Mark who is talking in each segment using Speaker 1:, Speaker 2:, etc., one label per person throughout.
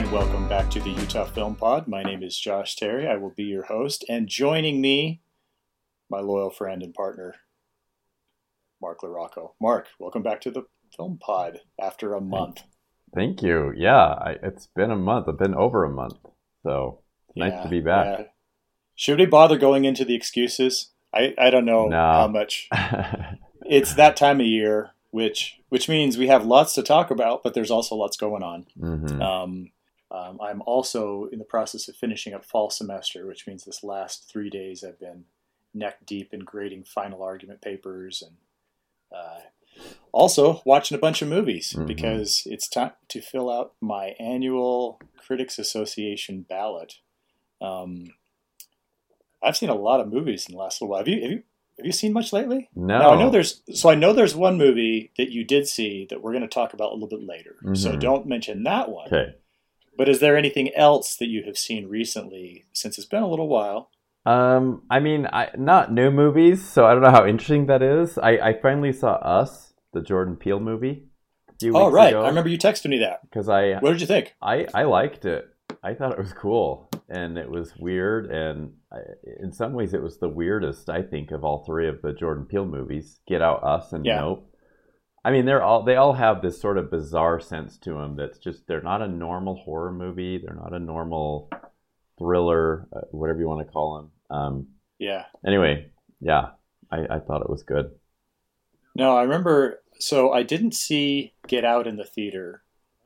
Speaker 1: and welcome back to the Utah Film Pod. My name is Josh Terry. I will be your host, and joining me, my loyal friend and partner, Mark LaRocco. Mark, welcome back to the Film Pod after a month.
Speaker 2: Thank you. Yeah, I, it's been a month. It's been over a month, so nice
Speaker 1: Yeah,
Speaker 2: to be back.
Speaker 1: yeah. Should we bother going into the excuses? I, I don't know
Speaker 2: No.
Speaker 1: how much. It's that time of year, which which means we have lots to talk about, but there's also lots going on.
Speaker 2: hmm
Speaker 1: Um, um, I'm also in the process of finishing up fall semester, which means this last three days I've been neck deep in grading final argument papers and uh, also watching a bunch of movies
Speaker 2: Mhm.
Speaker 1: because it's time to fill out my annual Critics Association ballot. Um, I've seen a lot of movies in the last little while. Have you? Have you? Have you seen much lately?
Speaker 2: No,
Speaker 1: Now I know there's so I know there's one movie that you did see that we're going to talk about a little bit later. So
Speaker 2: Mhm.
Speaker 1: don't mention that one.
Speaker 2: Okay.
Speaker 1: But is there anything else that you have seen recently since it's been a little while?
Speaker 2: Um, I mean, I not new movies, so I don't know how interesting that is. I, I finally saw Us, the Jordan Peele movie.
Speaker 1: Oh right,
Speaker 2: ago,
Speaker 1: I remember you texted me that.
Speaker 2: because I,
Speaker 1: What did you think?
Speaker 2: I I liked it. I thought it was cool, and it was weird, and I, in some ways, it was the weirdest I think of all three of the Jordan Peele movies: Get Out, Us, and
Speaker 1: Yeah.
Speaker 2: Nope. I mean, they're all they all have this sort of bizarre sense to them. That's just they're not a normal horror movie. They're not a normal thriller, uh, whatever you want to call them. Um,
Speaker 1: Yeah.
Speaker 2: anyway, yeah, I, I thought it was good.
Speaker 1: No, I remember. So I didn't see Get Out in the theater.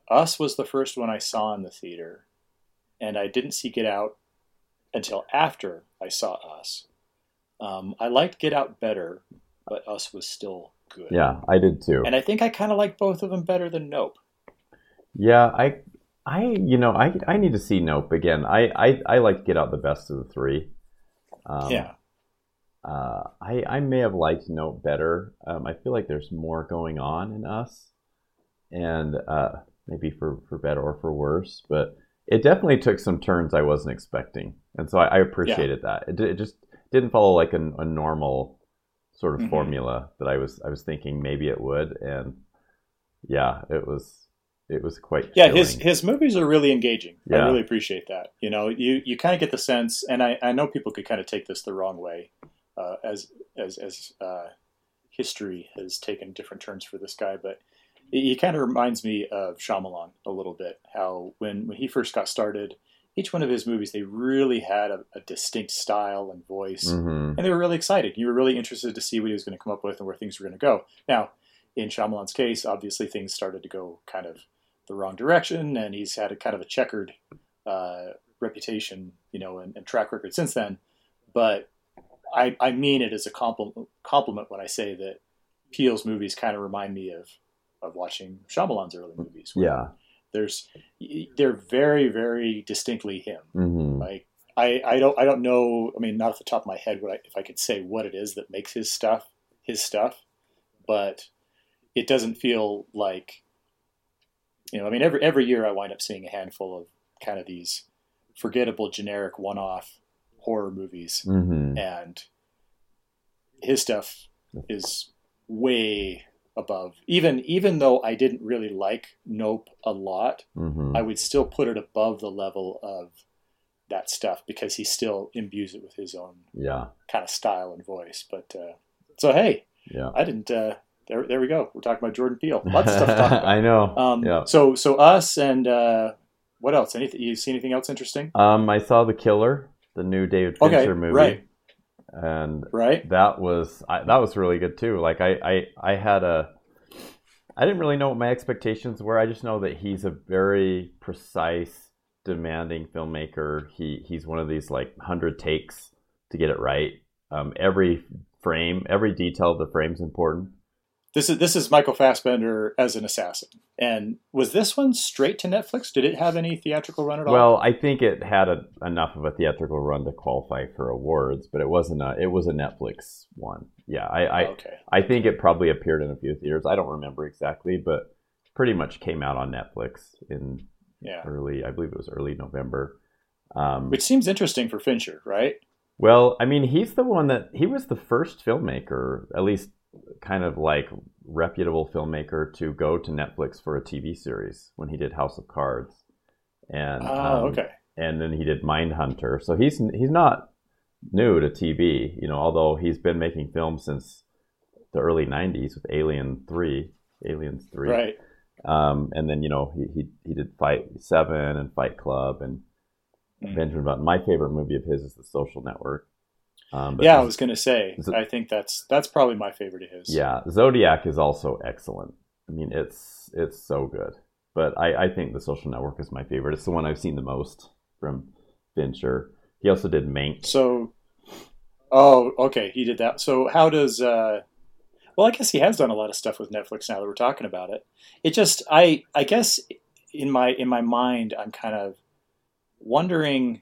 Speaker 1: Us was the first one I saw in the theater, and I didn't see Get Out until after I saw Us. Um, I liked Get Out better, but Us was still good.
Speaker 2: Yeah, I did too.
Speaker 1: And I think I kind of like both of them better than Nope.
Speaker 2: Yeah, I, I, you know, I, I need to see Nope again. I, I, I like to Get Out the best of the three. Um,
Speaker 1: yeah.
Speaker 2: Uh, I, I may have liked Nope better. Um, I feel like there's more going on in Us, and uh, maybe for for better or for worse. But it definitely took some turns I wasn't expecting, and so I, I appreciated that. It, it just didn't follow like a, a normal sort of
Speaker 1: Mhm.
Speaker 2: formula that I was I was thinking maybe it would, and yeah, it was it was quite
Speaker 1: Yeah, his
Speaker 2: chilling.
Speaker 1: his movies are really engaging. I really appreciate that. You know, you you kind of get the sense, and I, I know people could kind of take this the wrong way, uh, as as as uh, history has taken different turns for this guy, but he, he kind of reminds me of Shyamalan a little bit. How when when he first got started, each one of his movies they really had a, a distinct style and voice
Speaker 2: Mhm.
Speaker 1: and they were really excited. You were really interested to see what he was going to come up with and where things were going to go. Now, in Shyamalan's case, obviously things started to go kind of the wrong direction, and he's had a kind of a checkered uh, reputation, you know, and, and track record since then. But I, I mean it as a compliment, compliment when I say that Peele's movies kind of remind me of of watching Shyamalan's early movies.
Speaker 2: Yeah.
Speaker 1: There's they're very, very distinctly him.
Speaker 2: hmm
Speaker 1: Like I, I don't I don't know. I mean, not off the top of my head, what I, if I could say what it is that makes his stuff his stuff, but it doesn't feel like you know. I mean, every every year I wind up seeing a handful of kind of these forgettable, generic, one-off horror movies,
Speaker 2: hmm
Speaker 1: and his stuff is way above. Even even though I didn't really like Nope a lot,
Speaker 2: hmm
Speaker 1: I would still put it above the level of that stuff because he still imbues it with his own
Speaker 2: Yeah.
Speaker 1: kind of style and voice. But uh, so hey,
Speaker 2: Yeah.
Speaker 1: I didn't. Uh, there, there we go. We're talking about Jordan Peele. Lots of stuff to talk about.
Speaker 2: I know.
Speaker 1: Um,
Speaker 2: yeah.
Speaker 1: So so us and uh, what else? Anything you see anything else interesting?
Speaker 2: Um, I saw The Killer, the new David
Speaker 1: Okay,
Speaker 2: Fincher movie,
Speaker 1: right.
Speaker 2: And
Speaker 1: Right.
Speaker 2: that was I, that was really good too. Like I, I I had a I didn't really know what my expectations were. I just know that he's a very precise, demanding filmmaker. He he's one of these like hundred takes to get it right. Um, every frame, every detail of the frame's important.
Speaker 1: This is this is Michael Fassbender as an assassin. And was this one straight to Netflix? Did it have any theatrical run at all?
Speaker 2: Well, I think it had a, enough of a theatrical run to qualify for awards, but it wasn't a. It was a Netflix one. Yeah, I I,
Speaker 1: okay.
Speaker 2: I think it probably appeared in a few theaters. I don't remember exactly, but pretty much came out on Netflix in
Speaker 1: Yeah.
Speaker 2: early. I believe it was early November. Um,
Speaker 1: Which seems interesting for Fincher, right?
Speaker 2: well, I mean, he's the one that he was the first filmmaker, at least kind of like reputable filmmaker, to go to Netflix for a TV series when he did House of Cards. and
Speaker 1: Oh,
Speaker 2: um,
Speaker 1: okay.
Speaker 2: and then he did Mindhunter. So he's he's not new to TV, you know, although he's been making films since the early '90s with Alien Three, Aliens Three,
Speaker 1: Right.
Speaker 2: um, and then you know he, he he did Fight Seven and Fight Club and
Speaker 1: Mm.
Speaker 2: Benjamin Button. My favorite movie of his is The Social Network. Um, but
Speaker 1: Yeah, I was going to say.
Speaker 2: It-
Speaker 1: I think that's that's probably my favorite of his.
Speaker 2: yeah, Zodiac is also excellent. I mean, it's it's so good. But I, I think The Social Network is my favorite. It's the one I've seen the most from Fincher. He also did Mank.
Speaker 1: So, oh, okay, he did that. So, how does? uh Well, I guess he has done a lot of stuff with Netflix now that we're talking about it. It just, I, I guess, in my in my mind, I'm kind of wondering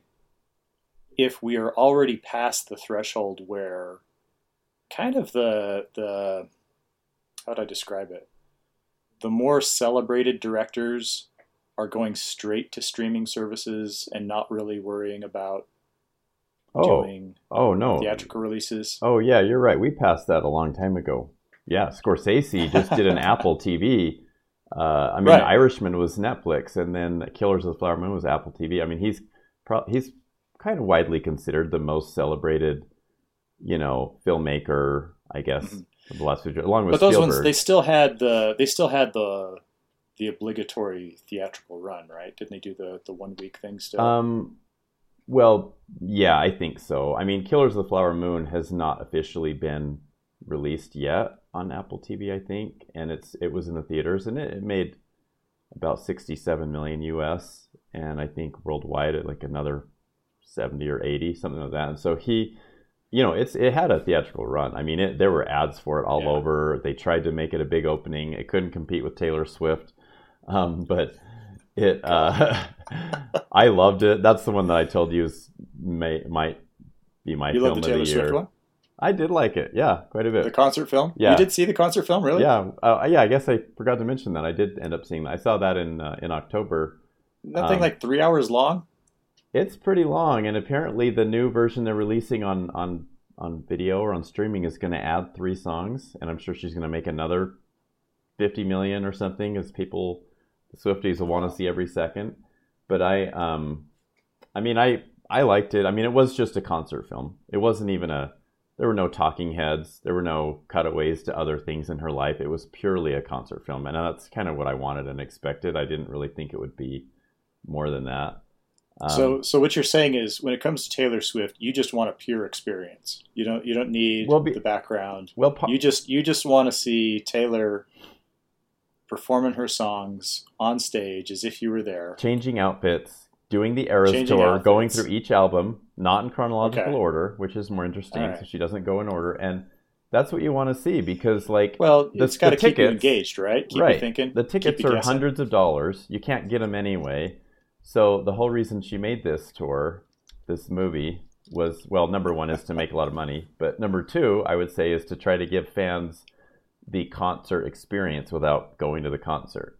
Speaker 1: if we are already past the threshold where, kind of the the, how do I describe it? The more celebrated directors are going straight to streaming services and not really worrying about
Speaker 2: Oh,
Speaker 1: doing
Speaker 2: oh no.
Speaker 1: theatrical releases.
Speaker 2: Oh yeah, you're right. We passed that a long time ago. Yeah, Scorsese just did an Apple TV. Uh, I mean,
Speaker 1: Right.
Speaker 2: Irishman was Netflix, and then Killers of the Flower Moon was Apple TV. I mean, he's pro- he's kind of widely considered the most celebrated, you know, filmmaker, I guess,
Speaker 1: Mhm.
Speaker 2: of the last few years, along with
Speaker 1: But those
Speaker 2: Spielberg.
Speaker 1: ones, they still had the they still had the the obligatory theatrical run, right? Didn't they do the the one week thing still?
Speaker 2: Um, well, yeah, I think so. I mean, Killers of the Flower Moon has not officially been released yet on Apple TV, I think, and it's it was in the theaters and it, it made about sixty-seven million US, and I think worldwide at like another seventy or eighty, something like that. And so he, you know, it's it had a theatrical run. I mean, it, there were ads for it all
Speaker 1: Yeah.
Speaker 2: over. They tried to make it a big opening. It couldn't compete with Taylor Swift, um, but it. Uh, I loved it. That's the one that I told you is may, might be my
Speaker 1: you
Speaker 2: film
Speaker 1: the
Speaker 2: of
Speaker 1: Taylor
Speaker 2: the
Speaker 1: Swift
Speaker 2: year.
Speaker 1: one,
Speaker 2: I did like it. Yeah, quite a bit.
Speaker 1: the concert film.
Speaker 2: Yeah.
Speaker 1: you did see the concert film, really?
Speaker 2: Yeah, uh, yeah. I guess I forgot to mention that I did end up seeing that. I saw that in uh, in October.
Speaker 1: nothing
Speaker 2: Um,
Speaker 1: like three hours long.
Speaker 2: It's pretty long, and apparently the new version they're releasing on on on video or on streaming is going to add three songs, and I'm sure she's going to make another fifty million or something, as people the Swifties will want to see every second. But I, um, I mean, I I liked it. I mean, it was just a concert film. It wasn't even a. There were no talking heads. There were no cutaways to other things in her life. It was purely a concert film, and that's kind of what I wanted and expected. I didn't really think it would be more than that. Um,
Speaker 1: so, so what you're saying is, when it comes to Taylor Swift, you just want a pure experience. You don't you don't need
Speaker 2: Well, be-
Speaker 1: the background.
Speaker 2: well,
Speaker 1: You just you just want to see Taylor performing her songs on stage as if you were there.
Speaker 2: changing outfits, doing the Eras
Speaker 1: Changing
Speaker 2: tour, going through each album, not in chronological
Speaker 1: Okay.
Speaker 2: order, which is more interesting.
Speaker 1: Right.
Speaker 2: So she doesn't go in order, and that's what you want to see because, like,
Speaker 1: Well,
Speaker 2: The-
Speaker 1: it's got to keep you engaged, right? Keep
Speaker 2: right,
Speaker 1: you thinking.
Speaker 2: the tickets are
Speaker 1: guessing.
Speaker 2: hundreds of dollars. You can't get them anyway. So the whole reason she made this tour, this movie, was well, number one is to make a lot of money, but number two, I would say, is to try to give fans the concert experience without going to the concert.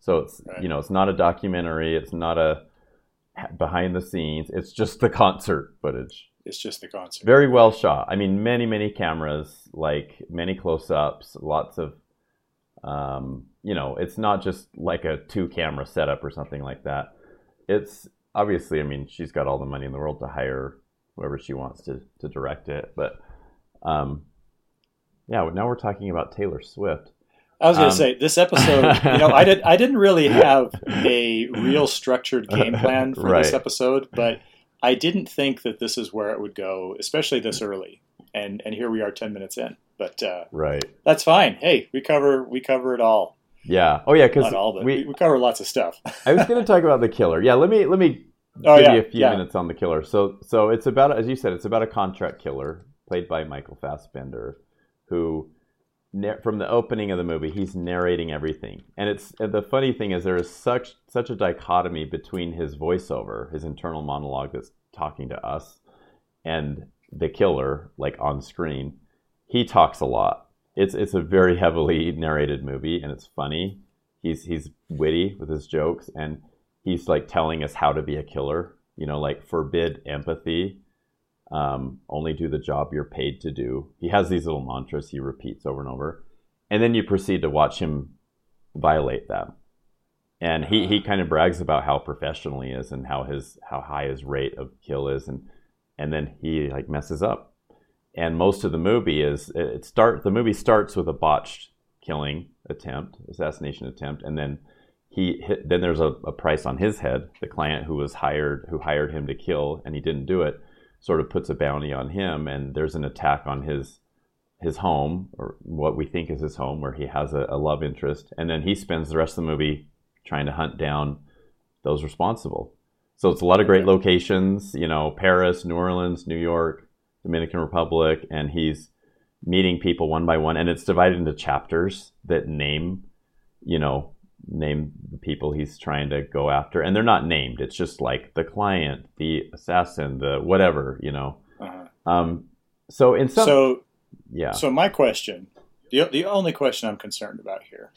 Speaker 2: So it's
Speaker 1: Right.
Speaker 2: you know it's not a documentary, it's not a behind the scenes, it's just the concert footage.
Speaker 1: It's just the concert.
Speaker 2: Very well shot. I mean, many many cameras, like many close ups, lots of um, you know, it's not just like a two camera setup or something like that. It's obviously, I mean, she's got all the money in the world to hire whoever she wants to to direct it, but um, yeah. Now we're talking about Taylor Swift.
Speaker 1: I was going to
Speaker 2: Um,
Speaker 1: say this episode. You know, I did. I didn't really have a real structured game plan for this episode, but I didn't think that this is where it would go, especially this early. And and here we are, ten minutes in. But uh,
Speaker 2: Right.
Speaker 1: that's fine. Hey, we cover we cover it all.
Speaker 2: Yeah. Oh yeah, because
Speaker 1: Not all, but we,
Speaker 2: we,
Speaker 1: we cover lots of stuff.
Speaker 2: I was going to talk about the killer. Yeah, let me let me
Speaker 1: Oh
Speaker 2: give
Speaker 1: yeah,
Speaker 2: you a few
Speaker 1: yeah.
Speaker 2: minutes on the killer. So so it's about as you said, it's about a contract killer played by Michael Fassbender, who from the opening of the movie he's narrating everything, and it's and the funny thing is there is such such a dichotomy between his voiceover, his internal monologue that's talking to us, and the killer like on screen. He talks a lot. It's it's a very heavily narrated movie, and it's funny. He's he's witty with his jokes, and he's like telling us how to be a killer. You know, like forbid empathy. Um, only do the job you're paid to do. He has these little mantras he repeats over and over, and then you proceed to watch him violate them. and he, he kind of brags about how professional he is and how his how high his rate of kill is and and then he like messes up and most of the movie is it start the movie starts with a botched killing attempt assassination attempt and then he hit, then there's a, a price on his head. The client who was hired who hired him to kill and he didn't do it sort of puts a bounty on him and there's an attack on his his home or what we think is his home where he has a, a love interest. And then he spends the rest of the movie trying to hunt down those responsible. So it's a lot of great locations, you know, Paris, New Orleans, New York, Dominican Republic, and he's meeting people one by one, and it's divided into chapters that name, you know, name the people he's trying to go after, and they're not named. It's just like the client, the assassin, the whatever, you know. Uh-huh. Um, so in some,
Speaker 1: so yeah. So my question, the the only question I'm concerned about here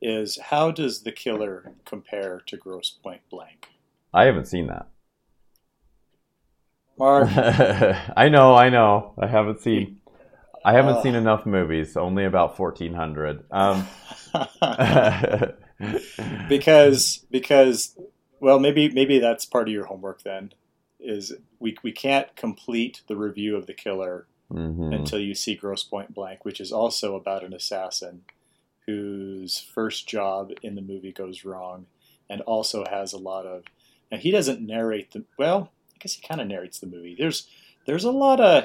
Speaker 1: is how does the killer compare to Grosse Pointe Blank?
Speaker 2: I haven't seen that.
Speaker 1: Mark,
Speaker 2: I know, I know. I haven't seen. I haven't uh, seen enough movies. Only about fourteen hundred. Um,
Speaker 1: because because well maybe maybe that's part of your homework then is we we can't complete the review of the killer mm-hmm. until you see Grosse Pointe Blank, which is also about an assassin whose first job in the movie goes wrong and also has a lot of now he doesn't narrate the well guess he kind of narrates the movie there's there's a lot of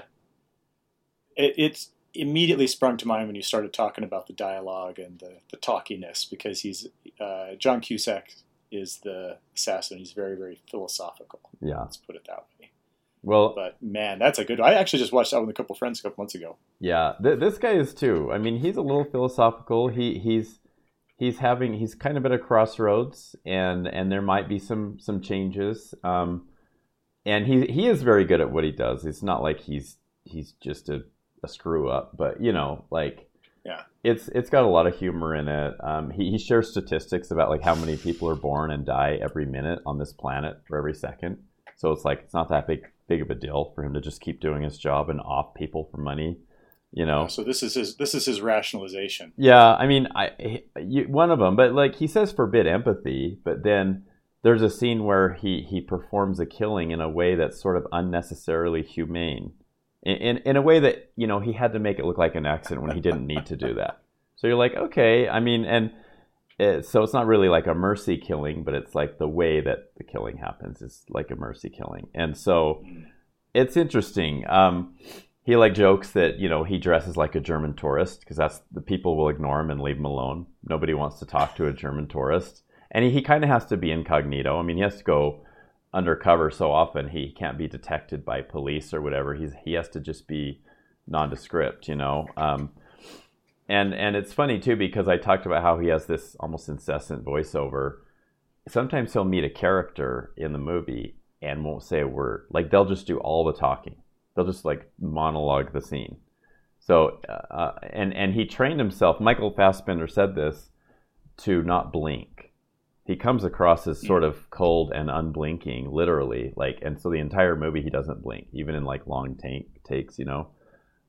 Speaker 1: it, it's immediately sprung to mind when you started talking about the dialogue and the, the talkiness because he's uh, john cusack is the assassin he's very very philosophical
Speaker 2: yeah
Speaker 1: let's put it that way
Speaker 2: well,
Speaker 1: but man, that's a good. I actually just watched that with a couple friends a couple months ago.
Speaker 2: Yeah, th- this guy is too. I mean, he's a little philosophical. He he's he's having he's kind of at a crossroads, and and there might be some some changes. Um, and he he is very good at what he does. It's not like he's he's just a, a screw up, but you know, like
Speaker 1: yeah,
Speaker 2: it's it's got a lot of humor in it. Um, he he shares statistics about like how many people are born and die every minute on this planet for every second. So it's like it's not that big big of a deal for him to just keep doing his job and off people for money. You know.
Speaker 1: So this is his this is his rationalization.
Speaker 2: Yeah, I mean, I you, one of them, but like he says, forbid empathy, but then there's a scene where he he performs a killing in a way that's sort of unnecessarily humane, in in, in a way that you know he had to make it look like an accident when he didn't need to do that. So you're like, okay, I mean, and it, so it's not really like a mercy killing, but it's like the way that the killing happens is like a mercy killing, and so it's interesting. Um, he like jokes that you know he dresses like a German tourist because that's the people will ignore him and leave him alone. Nobody wants to talk to a German tourist, and he, he kind of has to be incognito. I mean, he has to go undercover so often he can't be detected by police or whatever. He's he has to just be nondescript, you know. Um, and and it's funny too because I talked about how he has this almost incessant voiceover. Sometimes he'll meet a character in the movie and won't say a word. Like they'll just do all the talking. They'll just like monologue the scene. So uh, and and he trained himself. Michael Fassbender said this to not blink. He comes across as sort of cold and unblinking, literally. Like, and so the entire movie he doesn't blink, even in like long tank takes. You know,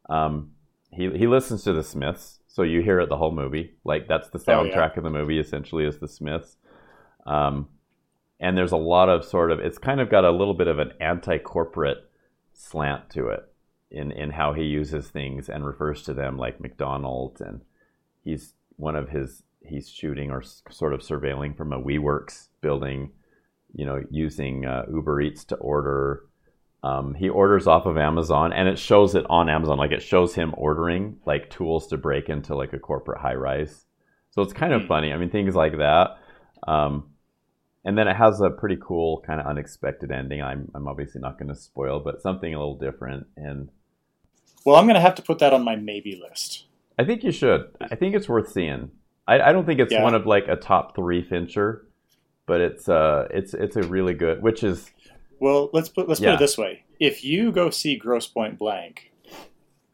Speaker 2: um, he he listens to the Smiths so you hear it the whole movie. Like that's the soundtrack oh, yeah. of the movie. Essentially, is the Smiths. Um, and there's a lot of sort of it's kind of got a little bit of an anti-corporate slant to it in in how he uses things and refers to them like McDonald's and he's one of his he's shooting or sort of surveilling from a WeWorks building, you know, using uh, Uber Eats to order um, he orders off of Amazon and it shows it on Amazon. Like it shows him ordering like tools to break into like a corporate high rise. So it's kind of mm. funny. I mean, things like that. Um, and then it has a pretty cool kind of unexpected ending. I'm, I'm obviously not going to spoil, but something a little different. And
Speaker 1: well, I'm going to have to put that on my maybe list.
Speaker 2: I think you should. I think it's worth seeing. I, I don't think it's yeah. one of like a top three Fincher, but it's uh it's it's a really good, which is
Speaker 1: well, let's put let's yeah. put it this way: if you go see Grosse Pointe Blank,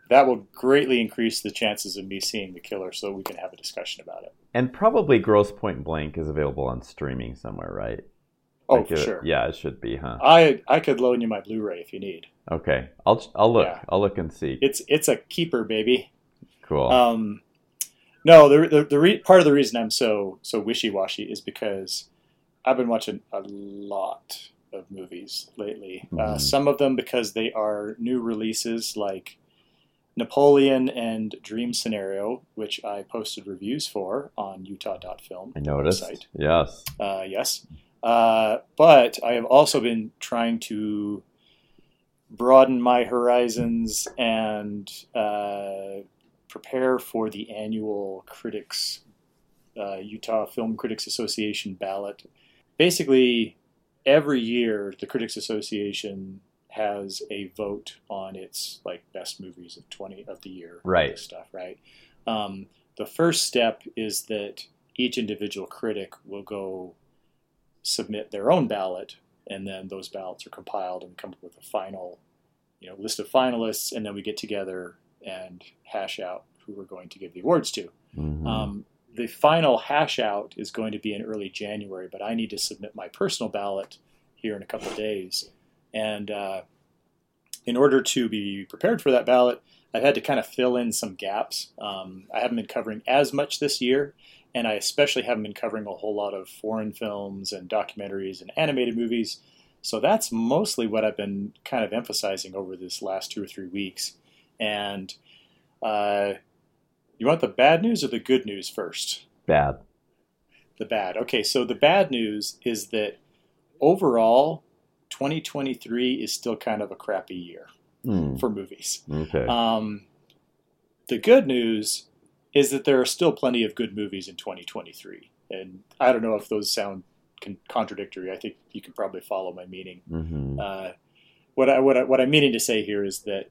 Speaker 1: that will greatly increase the chances of me seeing the killer, so we can have a discussion about it.
Speaker 2: And probably Grosse Pointe Blank is available on streaming somewhere, right?
Speaker 1: Oh, like it, sure.
Speaker 2: Yeah, it should be, huh?
Speaker 1: I I could loan you my Blu-ray if you need.
Speaker 2: Okay, I'll I'll look. Yeah. I'll look and see.
Speaker 1: It's it's a keeper, baby.
Speaker 2: Cool.
Speaker 1: Um, No, the the, the re- part of the reason I'm so so wishy washy is because I've been watching a lot of movies lately. Uh,
Speaker 2: Mhm.
Speaker 1: some of them because they are new releases, like Napoleon and Dream Scenario, which I posted reviews for on Utah.film.
Speaker 2: I noticed.
Speaker 1: Website.
Speaker 2: Yes.
Speaker 1: Uh, yes. Uh, but I have also been trying to broaden my horizons and uh, prepare for the annual critics, uh, Utah Film Critics Association ballot. Basically, every year the Critics Association has a vote on its like best movies of twenty of the year,
Speaker 2: Right.
Speaker 1: stuff, right? Um, the first step is that each individual critic will go submit their own ballot, and then those ballots are compiled and come up with a final, you know, list of finalists, and then we get together and hash out who we're going to give the awards to.
Speaker 2: Mhm.
Speaker 1: Um, the final hash out is going to be in early January, but I need to submit my personal ballot here in a couple of days. And uh, in order to be prepared for that ballot, I've had to kind of fill in some gaps. Um, I haven't been covering as much this year, and I especially haven't been covering a whole lot of foreign films and documentaries and animated movies. So that's mostly what I've been kind of emphasizing over this last two or three weeks. And uh, you want the bad news or the good news first?
Speaker 2: Bad.
Speaker 1: The bad. Okay, so the bad news is that overall, 2023 is still kind of a crappy year
Speaker 2: Hmm.
Speaker 1: for movies.
Speaker 2: Okay.
Speaker 1: Um, the good news is that there are still plenty of good movies in 2023. And I don't know if those sound con- contradictory. I think you can probably follow my meaning.
Speaker 2: hmm
Speaker 1: Uh, what I what I, what I'm meaning to say here is that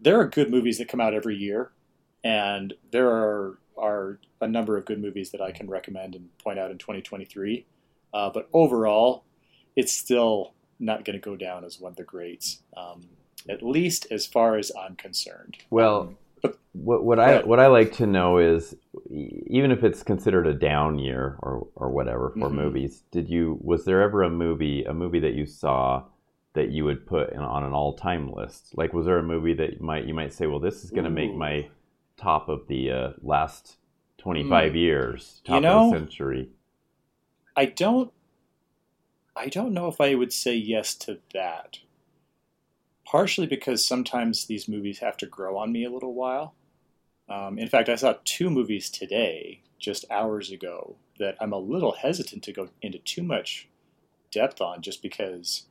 Speaker 1: there are good movies that come out every year, and there are are a number of good movies that I can recommend and point out in 2023. Uh, but overall, it's still not going to go down as one of the greats, um, at least as far as I'm concerned.
Speaker 2: Well,
Speaker 1: but-
Speaker 2: what what I what I like to know is even if it's considered a down year or or whatever for
Speaker 1: Mhm.
Speaker 2: movies, did you was there ever a movie a movie that you saw that you would put in, on an all time list? Like, was there a movie that you might you might say, well, this is going to make my top of the uh, last twenty five years,
Speaker 1: You know-
Speaker 2: of the century?
Speaker 1: I don't I don't know if I would say yes to that. Partially because sometimes these movies have to grow on me a little while. Um, in fact, I saw two movies today, just hours ago, that I'm a little hesitant to go into too much depth on just because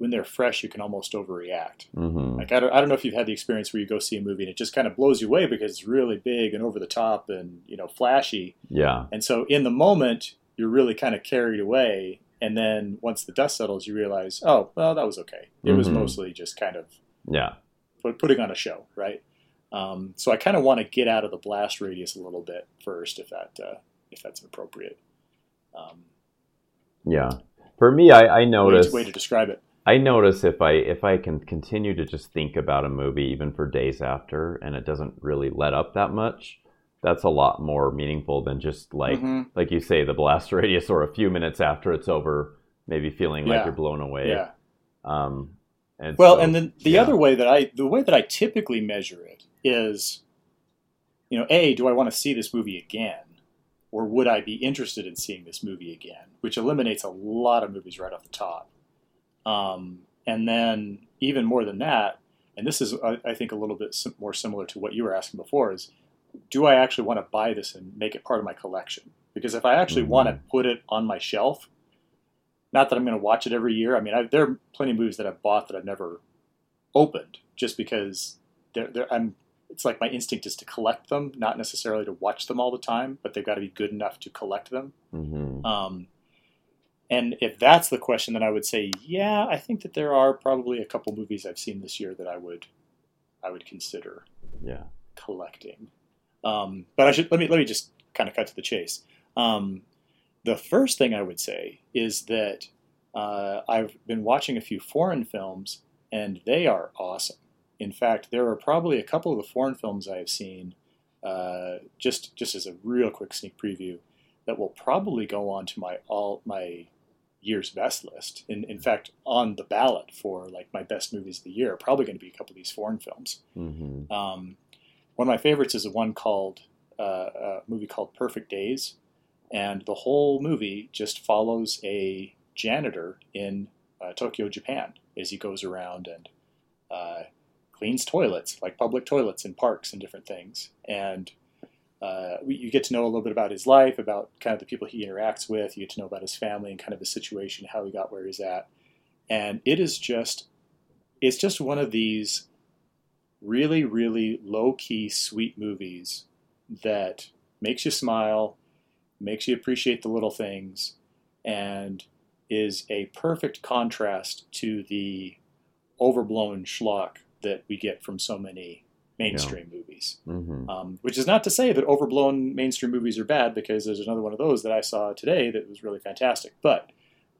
Speaker 1: when they're fresh, you can almost overreact.
Speaker 2: hmm
Speaker 1: Like I don't, I don't know if you've had the experience where you go see a movie and it just kind of blows you away because it's really big and over the top and you know flashy,
Speaker 2: Yeah.
Speaker 1: and so in the moment, you're really kind of carried away. And then once the dust settles, you realize, oh, well, that was okay. It was
Speaker 2: Mhm.
Speaker 1: mostly just kind of
Speaker 2: Yeah.
Speaker 1: put, putting on a show, right? Um, so I kind of want to get out of the blast radius a little bit first, if that uh, if that's appropriate. Um,
Speaker 2: Yeah. For me, I, I
Speaker 1: way,
Speaker 2: notice
Speaker 1: to, way to describe it.
Speaker 2: I notice if I if I can continue to just think about a movie even for days after and it doesn't really let up that much, that's a lot more meaningful than just like
Speaker 1: Mhm.
Speaker 2: like you say the blast radius or a few minutes after it's over, maybe feeling like you're blown away.
Speaker 1: Yeah.
Speaker 2: Um, and
Speaker 1: Well,
Speaker 2: so-
Speaker 1: and then the
Speaker 2: yeah.
Speaker 1: other way that I the way that I typically measure it is, you know, a do I want to see this movie again, or would I be interested in seeing this movie again? Which eliminates a lot of movies right off the top. Um, and then even more than that, and this is I, I think a little bit sim- more similar to what you were asking before is, do I actually want to buy this and make it part of my collection? Because if I actually
Speaker 2: Mhm.
Speaker 1: want to put it on my shelf, not that I'm going to watch it every year. I mean, I, there are plenty of movies that I've bought that I've never opened, just because they're, they're, I'm. It's like my instinct is to collect them, not necessarily to watch them all the time, but they've got to be good enough to collect them.
Speaker 2: Mhm.
Speaker 1: Um, and if that's the question, then I would say, yeah, I think that there are probably a couple movies I've seen this year that I would, I would consider
Speaker 2: yeah.
Speaker 1: collecting. Um, but I should let me let me just kind of cut to the chase. Um, the first thing I would say is that uh, I've been watching a few foreign films, and they are awesome. In fact, there are probably a couple of the foreign films I have seen, uh, just just as a real quick sneak preview, that will probably go on to my all my year's best list. In in fact, on the ballot for like my best movies of the year, are probably going to be a couple of these foreign films.
Speaker 2: hmm
Speaker 1: Um, one of my favorites is a one called uh, a movie called Perfect Days, and the whole movie just follows a janitor in uh, Tokyo, Japan, as he goes around and uh, cleans toilets, like public toilets in parks and different things. And uh, you get to know a little bit about his life, about kind of the people he interacts with. You get to know about his family and kind of his situation, how he got where he's at. And it is just, it's just one of these really, really low key, sweet movies that makes you smile, makes you appreciate the little things, and is a perfect contrast to the overblown schlock that we get from so many mainstream yeah. movies. Mm-hmm. Um, which is not to say that overblown mainstream movies are bad, because there's another one of those that I saw today that was really fantastic. But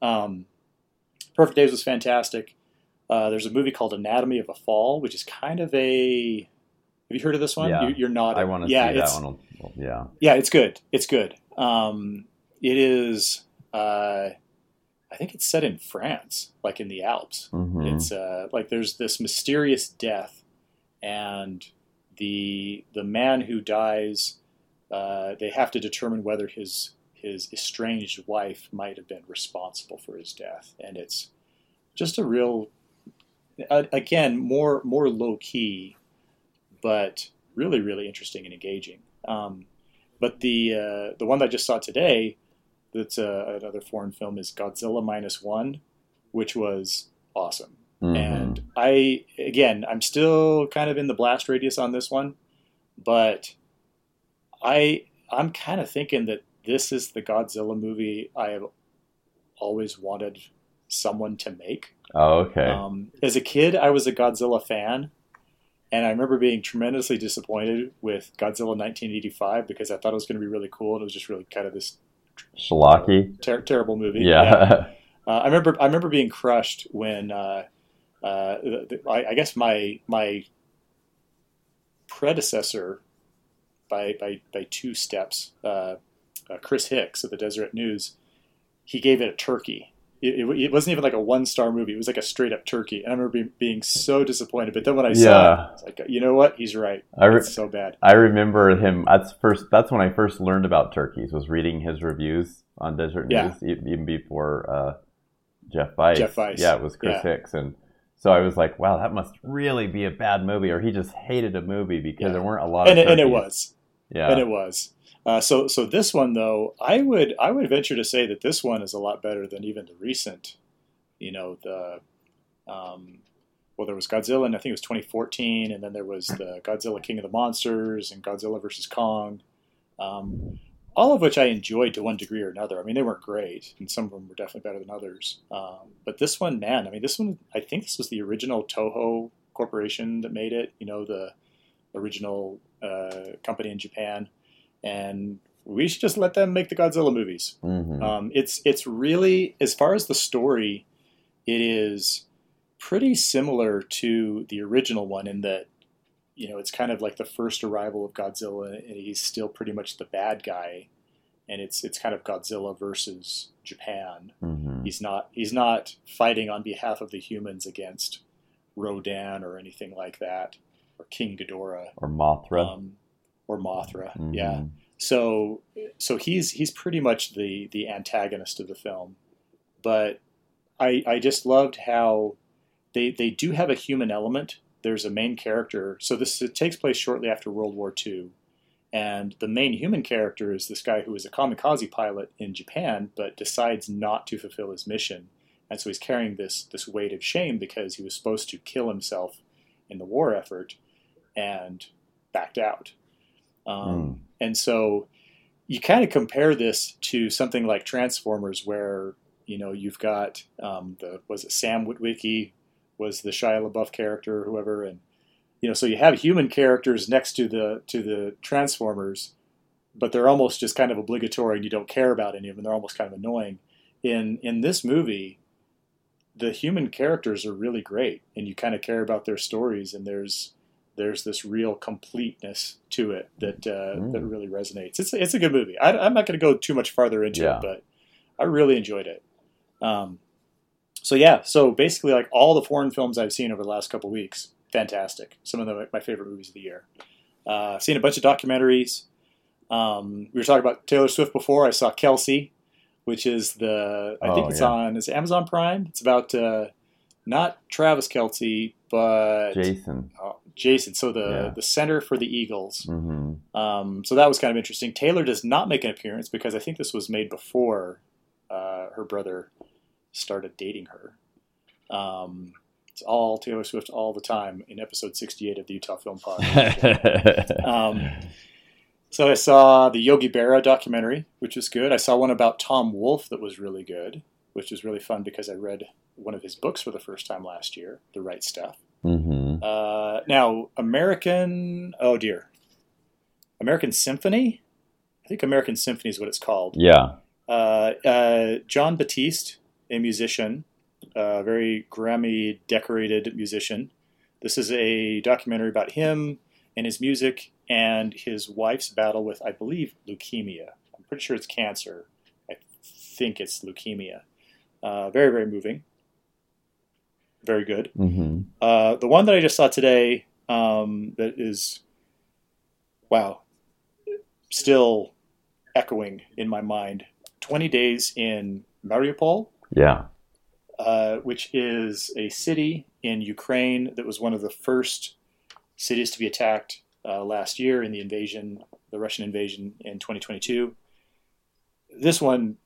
Speaker 1: um, Perfect Days was fantastic. Uh, there's a movie called Anatomy of a Fall, which is kind of a. Have you heard of this one?
Speaker 2: Yeah.
Speaker 1: You, are not.
Speaker 2: I want to yeah, see that one. Yeah.
Speaker 1: Yeah, it's good. It's good. Um, it is. Uh, I think it's set in France, like in the Alps. Mm-hmm. It's uh, like there's this mysterious death, and the the man who dies, uh, they have to determine whether his his estranged wife might have been responsible for his death, and it's just a real, uh, again, more more low key, but really really interesting and engaging. Um, but the uh, the one that I just saw today that's uh, another foreign film is Godzilla minus one, which was awesome. Mm-hmm. And I again, I'm still kind of in the blast radius on this one, but I I'm kind of thinking that this is the Godzilla movie I have always wanted someone to make.
Speaker 2: Oh, okay.
Speaker 1: Um, as a kid, I was a Godzilla fan, and I remember being tremendously disappointed with Godzilla 1985 because I thought it was going to be really cool, and it was just really kind of this
Speaker 2: Schlocky.
Speaker 1: Ter- terrible movie.
Speaker 2: Yeah. yeah.
Speaker 1: Uh, I remember. I remember being crushed when uh, uh, the, I, I, guess my my predecessor by by by two steps, uh, uh, Chris Hicks of the Deseret News, he gave it a turkey it, it, wasn't even like a one star movie. It was like a straight up turkey. And I remember being, being so disappointed. But then when I saw yeah. it, I was like, you know what? He's right. I re- it's so bad.
Speaker 2: I remember him. That's first. That's when I first learned about turkeys. Was reading his reviews on Deseret News, yeah. even before uh, Jeff Vice.
Speaker 1: Jeff Vice.
Speaker 2: Yeah, it was Chris yeah. Hicks, and so I was like, wow, that must really be a bad movie, or he just hated a movie because yeah. there weren't a lot
Speaker 1: and
Speaker 2: of.
Speaker 1: It, and it was. Yeah. And it was. Uh, so so this one though, I would I would venture to say that this one is a lot better than even the recent you know the um, well there was Godzilla and I think it was 2014 and then there was the Godzilla King of the Monsters and Godzilla versus Kong um, all of which I enjoyed to one degree or another I mean they weren't great and some of them were definitely better than others um, but this one man I mean this one I think this was the original Toho corporation that made it you know the original uh, company in Japan and we should just let them make the Godzilla movies. Mm-hmm. Um, it's it's really as far as the story, it is pretty similar to the original one in that you know it's kind of like the first arrival of Godzilla and he's still pretty much the bad guy and it's it's kind of Godzilla versus Japan. Mm-hmm. He's not he's not fighting on behalf of the humans against Rodan or anything like that or King Ghidorah
Speaker 2: or Mothra um,
Speaker 1: or Mothra. Mm-hmm. Yeah. So so he's he's pretty much the the antagonist of the film. But I, I just loved how they, they do have a human element. There's a main character. So this it takes place shortly after World War II. And the main human character is this guy who is a kamikaze pilot in Japan, but decides not to fulfill his mission. And so he's carrying this, this weight of shame because he was supposed to kill himself in the war effort and backed out. Um, mm. And so you kind of compare this to something like Transformers, where you know, you've got um, the was it Sam Witwicky was the Shia LaBeouf character, or whoever, and you know, so you have human characters next to the to the Transformers, but they're almost just kind of obligatory, and you don't care about any of them. They're almost kind of annoying. In in this movie, the human characters are really great, and you kind of care about their stories, and there's there's this real completeness to it that uh, mm. that really resonates. It's it's a good movie. I, am not going to go too much farther into yeah. it, but I really enjoyed it. Um, so yeah, so basically, like all the foreign films I've seen over the last couple weeks, fantastic. Some of them my favorite movies of the year. Uh, seen a bunch of documentaries. Um, we were talking about Taylor Swift before. I saw Kelce, which is the I think
Speaker 2: Oh,
Speaker 1: it's
Speaker 2: yeah.
Speaker 1: on is it Amazon Prime. It's about uh, not Travis Kelce, but
Speaker 2: Jason.
Speaker 1: uh, Jason. So the
Speaker 2: Yeah.
Speaker 1: the center for the Eagles.
Speaker 2: hmm
Speaker 1: Um, so that was kind of interesting. Taylor does not make an appearance because I think this was made before uh, her brother started dating her. Um, it's all Taylor Swift all the time in episode 68 of the Utah Film Pod. um, so I saw the Yogi Berra documentary, which was good. I saw one about Tom Wolfe that was really good, which was really fun because I read one of his books for the first time last year, The Right Stuff.
Speaker 2: hmm
Speaker 1: Uh, now, American, oh dear, American Symphony. I think American Symphony is what it's called.
Speaker 2: Yeah.
Speaker 1: Uh, uh, Jon Batiste, a musician, a very Grammy decorated musician. This is a documentary about him and his music and his wife's battle with, I believe, leukemia. I'm pretty sure it's cancer. I think it's leukemia. Uh, very, very moving. Very good.
Speaker 2: hmm
Speaker 1: Uh, the one that I just saw today um, that is, wow, still echoing in my mind 20 Days in Mariupol,
Speaker 2: Yeah.
Speaker 1: uh, which is a city in Ukraine that was one of the first cities to be attacked uh, last year in the invasion, the Russian invasion in 2022. This one,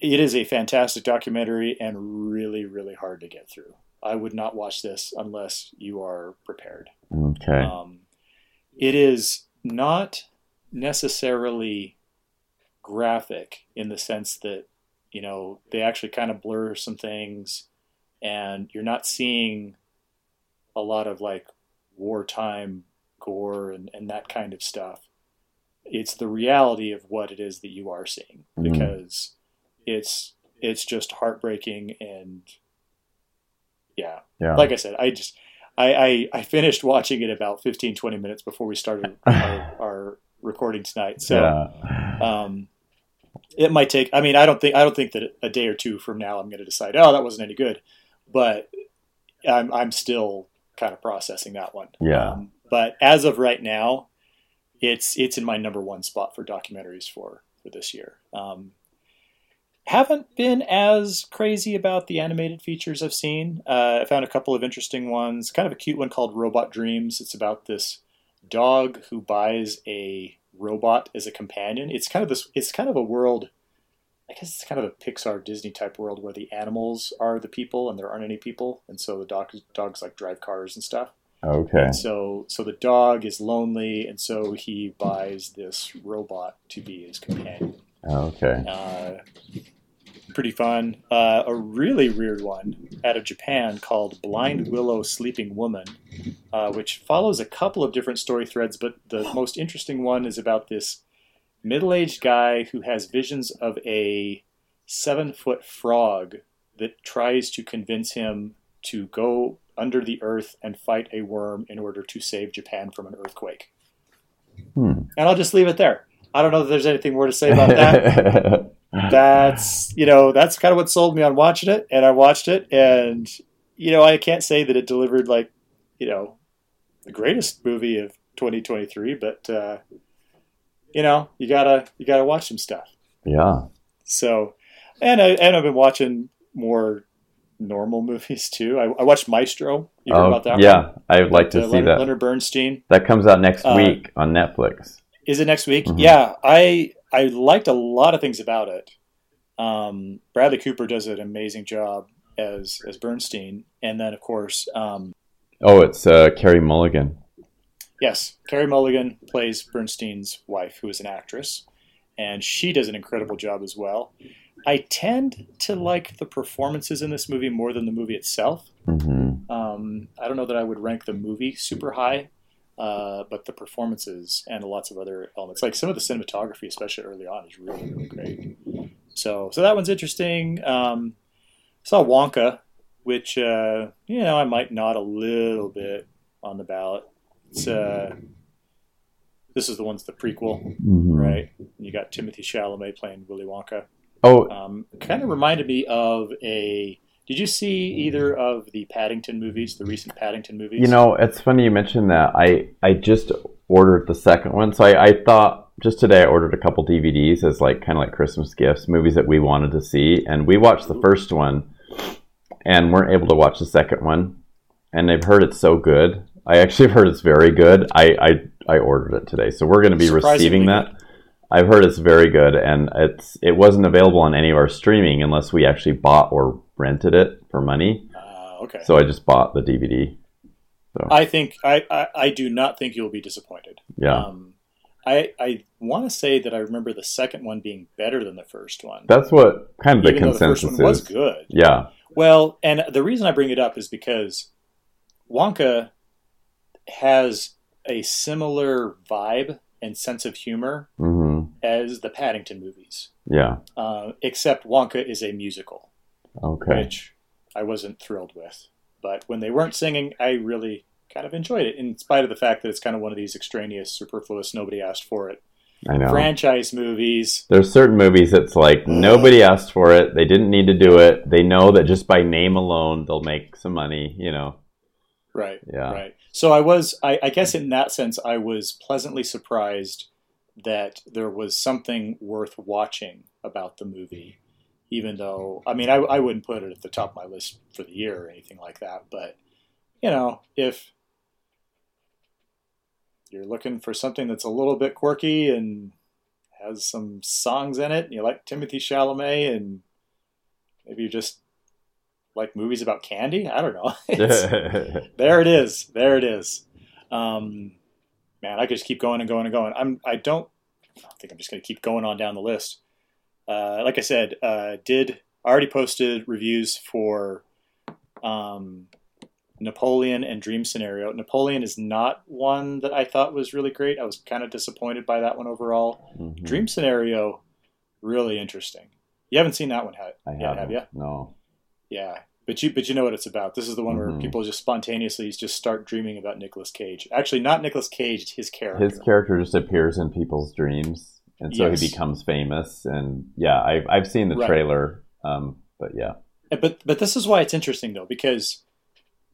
Speaker 1: it is a fantastic documentary and really, really hard to get through. I would not watch this unless you are prepared.
Speaker 2: Okay.
Speaker 1: Um, it is not necessarily graphic in the sense that you know they actually kind of blur some things, and you're not seeing a lot of like wartime gore and, and that kind of stuff. It's the reality of what it is that you are seeing
Speaker 2: Mhm.
Speaker 1: because it's it's just heartbreaking and yeah
Speaker 2: yeah.
Speaker 1: like I said, I just I, I, I finished watching it about 15, 20 minutes before we started our, our recording tonight. So
Speaker 2: yeah.
Speaker 1: um, it might take. I mean, I don't think I don't think that a day or two from now I'm going to decide. Oh, that wasn't any good. But I'm I'm still kind of processing that one.
Speaker 2: Yeah.
Speaker 1: Um, but as of right now, it's it's in my number one spot for documentaries for for this year. Um, haven't been as crazy about the animated features I've seen. Uh, I found a couple of interesting ones. Kind of a cute one called Robot Dreams. It's about this dog who buys a robot as a companion. It's kind of this. It's kind of a world. I guess it's kind of a Pixar Disney type world where the animals are the people and there aren't any people, and so the dogs dogs like drive cars and stuff.
Speaker 2: Okay.
Speaker 1: And so so the dog is lonely, and so he buys this robot to be his companion.
Speaker 2: Okay.
Speaker 1: Uh, pretty fun. Uh, a really weird one out of Japan called Blind Willow Sleeping Woman, uh, which follows a couple of different story threads, but the most interesting one is about this middle aged guy who has visions of a seven foot frog that tries to convince him to go under the earth and fight a worm in order to save Japan from an earthquake.
Speaker 2: Hmm.
Speaker 1: And I'll just leave it there. I don't know if there's anything more to say about that that's you know that's kind of what sold me on watching it and i watched it and you know i can't say that it delivered like you know the greatest movie of 2023 but uh you know you gotta you gotta watch some stuff
Speaker 2: yeah.
Speaker 1: so and i and i've been watching more normal movies too i, I watched maestro you heard
Speaker 2: Oh,
Speaker 1: about that one?
Speaker 2: yeah. I'd like to
Speaker 1: Uh,
Speaker 2: see
Speaker 1: leonard,
Speaker 2: that.
Speaker 1: leonard bernstein
Speaker 2: That comes out next
Speaker 1: Uh,
Speaker 2: week on Netflix.
Speaker 1: Is it next week?
Speaker 2: Mhm.
Speaker 1: Yeah, I I liked a lot of things about it. Um, Bradley Cooper does an amazing job as as Bernstein, and then of course, um,
Speaker 2: Oh, it's uh, Carey Mulligan.
Speaker 1: yes, Carey Mulligan plays Bernstein's wife, who is an actress, and she does an incredible job as well. I tend to like the performances in this movie more than the movie itself.
Speaker 2: hmm
Speaker 1: Um, I don't know that I would rank the movie super high, uh, but the performances and lots of other elements, like some of the cinematography, especially early on, is really really great. So so that one's interesting. Um, saw Wonka, which uh, you know I might nod a little bit on the ballot. It's uh, this is the one's the prequel,
Speaker 2: hmm
Speaker 1: right? You got Timothée Chalamet playing Willy Wonka
Speaker 2: Oh,
Speaker 1: um, kind of reminded me of a. Did you see either of the Paddington movies, the recent Paddington movies?
Speaker 2: you know, it's funny you mentioned that. I I just ordered the second one. So I, I thought just today I ordered a couple DVDs as like kind of like Christmas gifts, movies that we wanted to see, and we watched the first one, and weren't able to watch the second one, and they've heard it's so good. I actually heard it's very good. I I, I ordered it today, so we're going to be receiving that. I've heard it's very good, and it's it wasn't available on any of our streaming unless we actually bought or rented it for money.
Speaker 1: Uh, okay.
Speaker 2: So I just bought the DVD. So
Speaker 1: I think I, I, I do not think you'll be disappointed.
Speaker 2: yeah,
Speaker 1: Um, I I want to say that I remember the second one being better than the first one.
Speaker 2: that's what kind of the
Speaker 1: though the first
Speaker 2: consensus
Speaker 1: one was
Speaker 2: is.
Speaker 1: good.
Speaker 2: Yeah,
Speaker 1: Well, and the reason I bring it up is because Wonka has a similar vibe and sense of humor
Speaker 2: hmm
Speaker 1: as the Paddington movies,
Speaker 2: yeah,
Speaker 1: uh, except Wonka is a musical,
Speaker 2: okay,
Speaker 1: which I wasn't thrilled with. But when they weren't singing, I really kind of enjoyed it, in spite of the fact that it's kind of one of these extraneous, superfluous, nobody asked for it
Speaker 2: I know.
Speaker 1: franchise movies.
Speaker 2: There's certain movies that's like mm. nobody asked for it. They didn't need to do it. They know that just by name alone they'll make some money. You know.
Speaker 1: Right.
Speaker 2: Yeah.
Speaker 1: Right. So I was, I, I guess in that sense, I was pleasantly surprised that there was something worth watching about the movie, even though, I mean, I, I wouldn't put it at the top of my list for the year or anything like that. But, you know, if you're looking for something that's a little bit quirky and has some songs in it, and you like Timothée Chalamet, and maybe you just like movies about candy, I don't know. There it is. There it is. Um, man, I could just keep going and going and going. I'm. I don't. I think I'm just going to keep going on down the list. Uh, like I said, uh, did I already posted reviews for um, Napoleon and Dream Scenario. Napoleon is not one that I thought was really great. I was kind of disappointed by that one overall.
Speaker 2: Mhm.
Speaker 1: Dream Scenario, really interesting. You haven't seen that one yet,
Speaker 2: haven't.
Speaker 1: have you?
Speaker 2: No.
Speaker 1: Yeah, but you but you know what it's about. This is the one
Speaker 2: Mhm.
Speaker 1: where people just spontaneously just start dreaming about Nicolas Cage. Actually, not Nicolas Cage, his character.
Speaker 2: His character just appears in people's dreams, and so
Speaker 1: Yes.
Speaker 2: he becomes famous. And yeah, I've I've seen the
Speaker 1: Right.
Speaker 2: trailer. Um, but yeah.
Speaker 1: But but this is why it's interesting though, because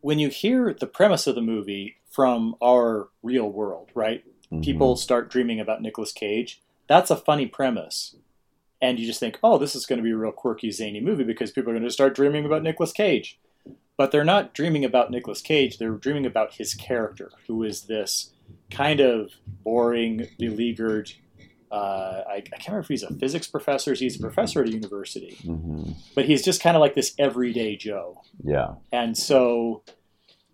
Speaker 1: when you hear the premise of the movie from our real world, right?
Speaker 2: Mhm.
Speaker 1: People start dreaming about Nicolas Cage. That's a funny premise. And you just think, oh, this is going to be a real quirky, zany movie because people are going to start dreaming about Nicolas Cage. But they're not dreaming about Nicolas Cage. They're dreaming about his character, who is this kind of boring, beleaguered. Uh, I, I can't remember if he's a physics professor. He's a professor at a university,
Speaker 2: Mhm.
Speaker 1: but he's just kind of like this everyday Joe.
Speaker 2: Yeah.
Speaker 1: And so,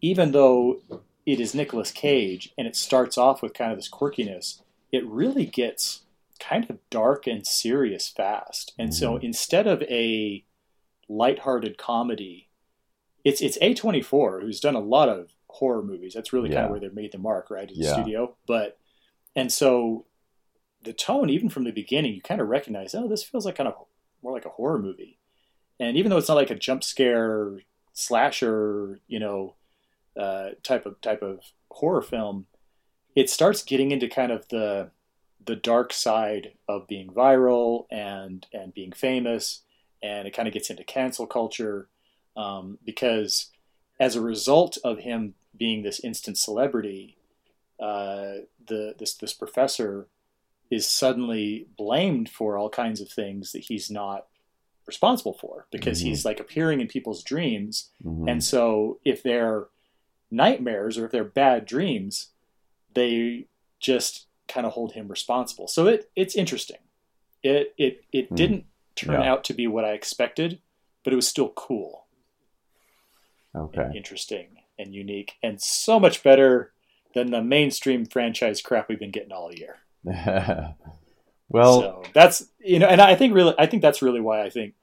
Speaker 1: even though it is Nicolas Cage and it starts off with kind of this quirkiness, it really gets kind of dark and serious fast. And so, instead of a lighthearted comedy, it's it's A24 who's done a lot of horror movies. That's really kind of where they made the mark, right? In
Speaker 2: Yeah.
Speaker 1: studio. But and so the tone, even from the beginning, you kind of recognize, oh, this feels like kind of more like a horror movie. And even though it's not like a jump scare slasher, you know, uh, type of type of horror film, it starts getting into kind of the the dark side of being viral and and being famous, and it kind of gets into cancel culture um, because as a result of him being this instant celebrity, uh, the this this professor is suddenly blamed for all kinds of things that he's not responsible for because
Speaker 2: Mhm.
Speaker 1: he's like appearing in people's dreams
Speaker 2: Mhm.
Speaker 1: and so if they're nightmares or if they're bad dreams they just kind of hold him responsible so it it's interesting it it it
Speaker 2: Hmm.
Speaker 1: didn't turn
Speaker 2: Yeah.
Speaker 1: out to be what i expected but it was still cool
Speaker 2: okay.
Speaker 1: and interesting and unique and so much better than the mainstream franchise crap we've been getting all year
Speaker 2: well,
Speaker 1: so that's you know, and I think really, I think that's really why I think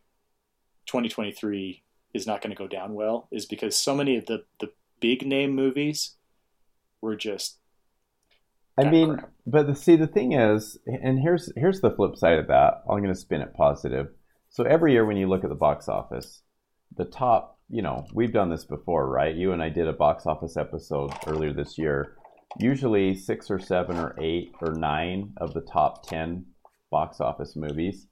Speaker 1: 2023 is not going to go down well, is because so many of the the big name movies were just.
Speaker 2: I mean,
Speaker 1: crap.
Speaker 2: but the, see, the thing is, and here's here's the flip side of that. I'm going to spin it positive. So every year when you look at the box office, the top, you know, we've done this before, right? You and I did a box office episode earlier this year. Usually six or seven or eight or nine of the top ten box office movies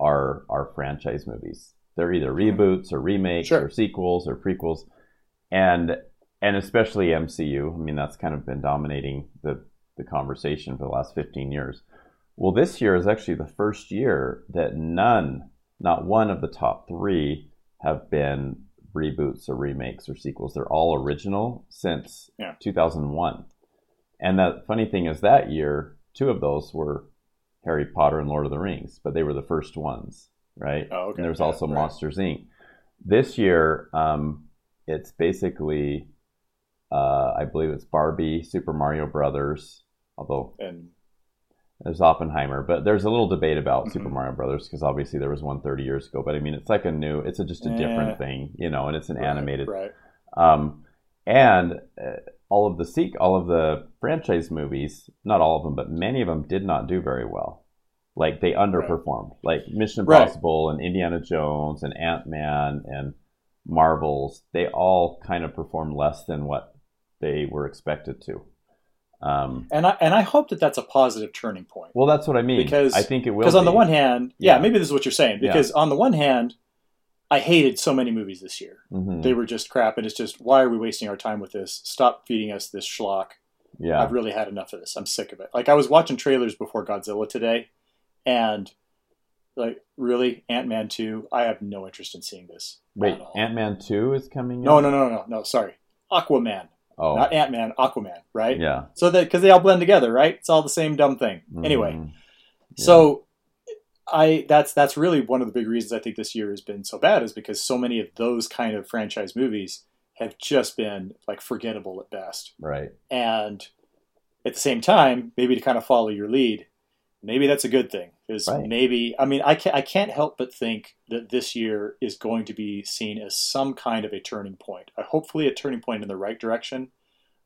Speaker 2: are are franchise movies. They're either reboots or remakes
Speaker 1: Sure.
Speaker 2: or sequels or prequels, and and especially MCU. I mean, that's kind of been dominating the the conversation for the last 15 years. Well, this year is actually the first year that none, not one of the top three, have been reboots or remakes or sequels. They're all original since
Speaker 1: Yeah.
Speaker 2: 2001. And the funny thing is, that year, two of those were Harry Potter and Lord of the Rings, but they were the first ones, right?
Speaker 1: Oh, okay.
Speaker 2: And there's
Speaker 1: Yeah,
Speaker 2: also
Speaker 1: right.
Speaker 2: Monsters Inc. This year, um, it's basically, uh, I believe it's Barbie, Super Mario Brothers, although
Speaker 1: And
Speaker 2: there's Oppenheimer, but there's a little debate about
Speaker 1: Mhm.
Speaker 2: Super Mario Brothers because obviously there was one 30 years ago. But I mean, it's like a new, it's a, just a
Speaker 1: Eh.
Speaker 2: different thing, you know, and it's an
Speaker 1: right,
Speaker 2: animated.
Speaker 1: Right.
Speaker 2: Um, and uh, all of the seek, all of the franchise movies, not all of them, but many of them did not do very well. Like they underperformed, like Mission
Speaker 1: Right.
Speaker 2: Impossible and Indiana Jones and Ant Man and Marvels. They all kind of performed less than what they were expected to. Um,
Speaker 1: And I and I hope that that's a positive turning point.
Speaker 2: well, that's what I mean.
Speaker 1: Because-
Speaker 2: I think it will.
Speaker 1: Because on the one hand, yeah,
Speaker 2: Yeah.
Speaker 1: maybe this is what you're saying.
Speaker 2: Yeah.
Speaker 1: Because on the one hand, I hated so many movies this year.
Speaker 2: Mhm.
Speaker 1: They were just crap, and it's just why are we wasting our time with this? Stop feeding us this schlock.
Speaker 2: yeah,
Speaker 1: I've really had enough of this. I'm sick of it. Like I was watching trailers before Godzilla today, and like really Ant Man two. I have no interest in seeing this.
Speaker 2: wait. Ant Man two is coming.
Speaker 1: No,
Speaker 2: out?
Speaker 1: no, no, no, no. Sorry, Aquaman,
Speaker 2: Oh,
Speaker 1: not Ant Man. Aquaman, right?
Speaker 2: yeah.
Speaker 1: So that because they all blend together, right? It's all the same dumb thing. Anyway,
Speaker 2: Mhm. Yeah.
Speaker 1: So I that's that's really one of the big reasons I think this year has been so bad is because so many of those kind of franchise movies have just been like forgettable at best.
Speaker 2: right.
Speaker 1: And at the same time, maybe to kind of follow your lead, maybe that's a good thing. Because
Speaker 2: Right.
Speaker 1: maybe I mean I can't I can't help but think that this year is going to be seen as some kind of a turning point. Uh, hopefully a turning point in the right direction.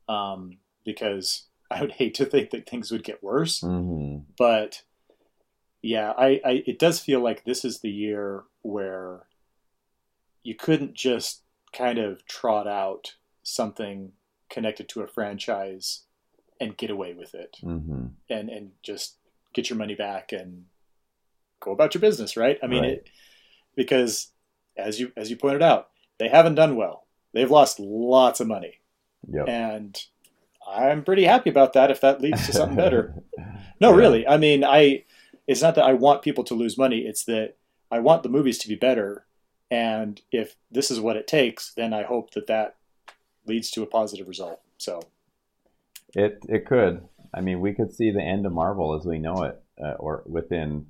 Speaker 1: Um, because I would hate to think that things would get worse
Speaker 2: hmm
Speaker 1: but yeah, I, I it does feel like this is the year where you couldn't just kind of trot out something connected to a franchise and get away with it
Speaker 2: hmm
Speaker 1: and and just get your money back and go about your business, right? I mean,
Speaker 2: Right.
Speaker 1: it, because as you as you pointed out, they haven't done well. They've lost lots of money,
Speaker 2: Yep.
Speaker 1: and I'm pretty happy about that. If that leads to something better. No,
Speaker 2: Yeah.
Speaker 1: really. I mean, I. It's not that I want people to lose money. It's that I want the movies to be better, and if this is what it takes, then I hope that that leads to a positive result. So,
Speaker 2: It it could. I mean, we could see the end of Marvel as we know it, uh, or within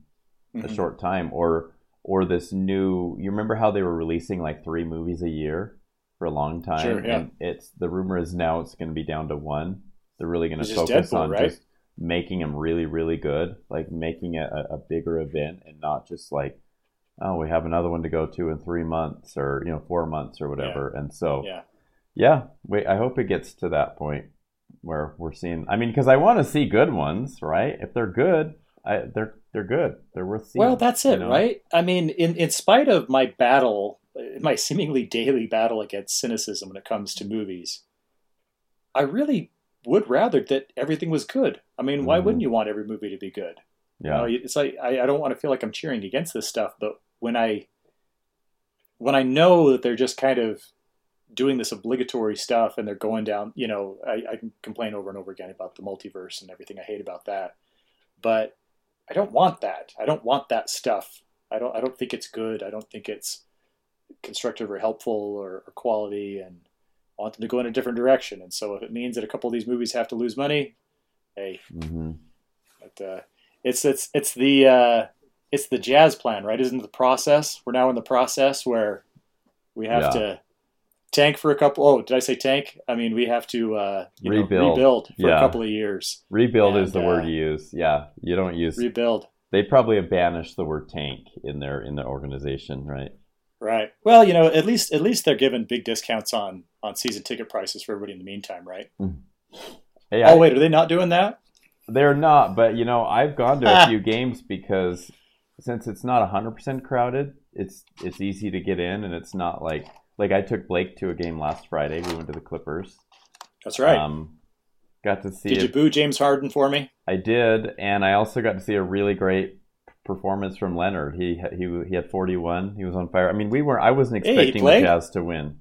Speaker 2: a
Speaker 1: mhm.
Speaker 2: short time, or or this new. You remember how they were releasing like three movies a year for a long time,
Speaker 1: Sure, yeah.
Speaker 2: and it's the rumor is now it's going to be down to one. They're really going to focus
Speaker 1: Deadpool,
Speaker 2: on
Speaker 1: right?
Speaker 2: just making them really really good, like making it a, a bigger event, and not just like. Oh, we have another one to go to in three months, or you know, four months, or whatever. And so,
Speaker 1: yeah,
Speaker 2: yeah, wait. I hope it gets to that point where we're seeing. I mean, because I want to see good ones, right? If they're good, I, they're they're good. They're worth seeing.
Speaker 1: Well, that's it,
Speaker 2: you know?
Speaker 1: right? I mean, in in spite of my battle, uh, my seemingly daily battle against cynicism when it comes to movies, I really would rather that everything was good. I mean, why
Speaker 2: Mhm.
Speaker 1: wouldn't you want every movie to be good? You
Speaker 2: Yeah,
Speaker 1: know, it's like I, I don't want to feel like I'm cheering against this stuff, but when I when I know that they're just kind of doing this obligatory stuff and they're going down, you know, I, I can complain over and over again about the multiverse and everything I hate about that. But I don't want that. I don't want that stuff. I don't I don't think it's good. I don't think it's constructive or helpful or, or quality and I want them to go in a different direction. And so if it means that a couple of these movies have to lose money, hey,
Speaker 2: hmm
Speaker 1: but uh, it's it's it's the uh, it's the jazz plan, right? Isn't it the process? We're now in the process where we have
Speaker 2: Yeah.
Speaker 1: to tank for a couple. Oh, did I say tank? I mean, we have to uh, you know,
Speaker 2: Rebuild.
Speaker 1: rebuild for
Speaker 2: Yeah.
Speaker 1: a couple of years.
Speaker 2: rebuild is
Speaker 1: And,
Speaker 2: the word
Speaker 1: uh,
Speaker 2: you use. Yeah, you don't use.
Speaker 1: Rebuild,
Speaker 2: they probably have banished the word tank in their in their organization, right?
Speaker 1: right? Well, you know, at least at least they're giving big discounts on on season ticket prices for everybody in the meantime, right?
Speaker 2: Hey, I-
Speaker 1: Oh, wait, are they not doing that?
Speaker 2: They're not, but you know, I've gone to a few games because since it's not 100% crowded, it's it's easy to get in and it's not like like I took Blake to a game last Friday. We went to the Clippers.
Speaker 1: That's right.
Speaker 2: Um got to see
Speaker 1: Did you boo James Harden for me?
Speaker 2: I did and I also got to see a really great performance from Leonard. He he he had 41. He was on fire. I mean, we were I wasn't
Speaker 1: Hey,
Speaker 2: expecting the? Jazz to win.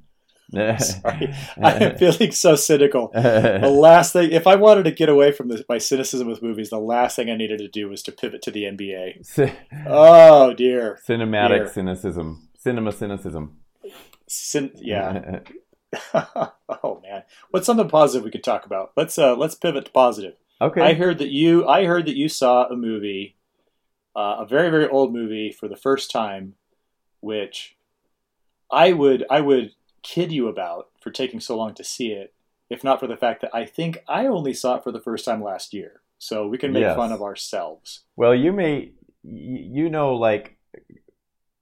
Speaker 1: Sorry, I am feeling so cynical. The last thing, if I wanted to get away from this, my cynicism with movies, the last thing I needed to do was to pivot to the NBA. oh dear,
Speaker 2: cinematic dear. cynicism, cinema cynicism.
Speaker 1: Cin- yeah. oh man, what's something positive we could talk about? Let's uh, let's pivot to positive.
Speaker 2: Okay.
Speaker 1: I heard that you I heard that you saw a movie, uh, a very very old movie for the first time, which I would I would kid you about for taking so long to see it, if not for the fact that I think I only saw it for the first time last year. So we can make yes. fun of ourselves.
Speaker 2: Well, you may you know like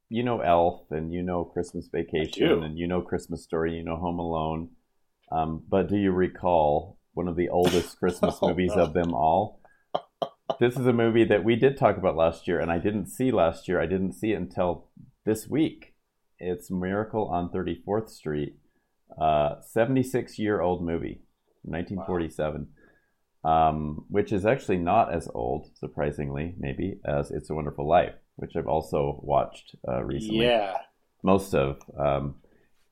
Speaker 2: you know Elf and you know Christmas Vacation and you know Christmas Story, you know Home Alone. Um, but do you recall one of the oldest Christmas oh, movies no. of them all? this is a movie that we did talk about last year, and I didn't see last year. I didn't see it until this week. It's Miracle on 34th Street, uh, 76 year old movie, 1947, wow. um, which is actually not as old, surprisingly, maybe, as It's a Wonderful Life, which I've also watched uh, recently.
Speaker 1: Yeah.
Speaker 2: Most of. Um,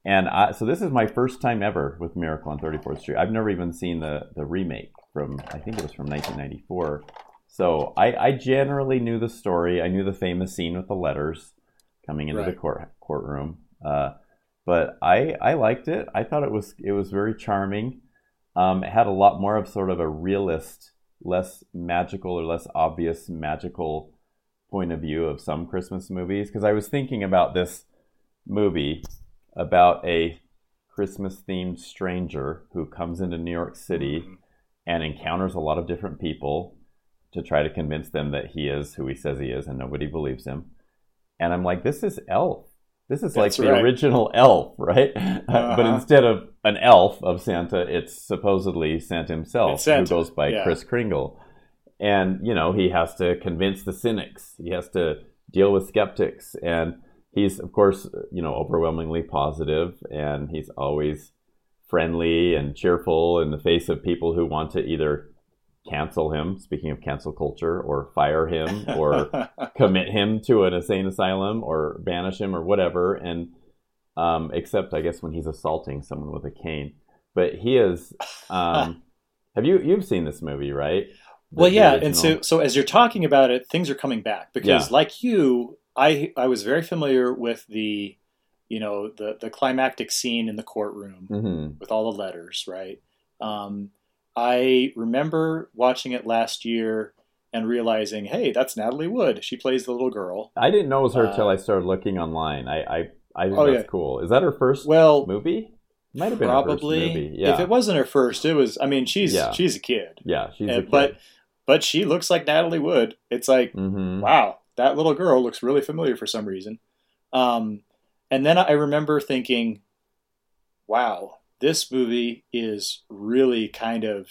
Speaker 2: and I, so this is my first time ever with Miracle on 34th Street. I've never even seen the, the remake from, I think it was from 1994. So I, I generally knew the story. I knew the famous scene with the letters coming into right. the court courtroom. Uh, but I I liked it. I thought it was it was very charming. Um, it had a lot more of sort of a realist, less magical or less obvious magical point of view of some Christmas movies. Because I was thinking about this movie about a Christmas themed stranger who comes into New York City mm-hmm. and encounters a lot of different people to try to convince them that he is who he says he is, and nobody believes him and I'm like, this is Elf. This is like the right. original Elf, right? Uh-huh. but instead of an elf of Santa, it's supposedly Santa himself, Santa. who goes by yeah. Kris Kringle. And, you know, he has to convince the cynics, he has to deal with skeptics. And he's, of course, you know, overwhelmingly positive, and he's always friendly and cheerful in the face of people who want to either cancel him, speaking of cancel culture, or fire him, or commit him to an insane asylum, or banish him, or whatever. And um, except, I guess, when he's assaulting someone with a cane. But he is. Um, have you you've seen this movie, right?
Speaker 1: The, well, yeah, and so so as you're talking about it, things are coming back because, yeah. like you, I I was very familiar with the, you know, the the climactic scene in the courtroom mm-hmm. with all the letters, right? Um, I remember watching it last year and realizing, hey, that's Natalie Wood. She plays the little girl.
Speaker 2: I didn't know it was her until uh, I started looking online. I I, I think oh, that's yeah. cool. Is that her first
Speaker 1: well
Speaker 2: movie?
Speaker 1: Might have been probably. Yeah. If it wasn't her first, it was. I mean, she's yeah. she's a kid.
Speaker 2: Yeah, she's and, a kid.
Speaker 1: But but she looks like Natalie Wood. It's like mm-hmm. wow, that little girl looks really familiar for some reason. Um, and then I remember thinking, wow, this movie is really kind of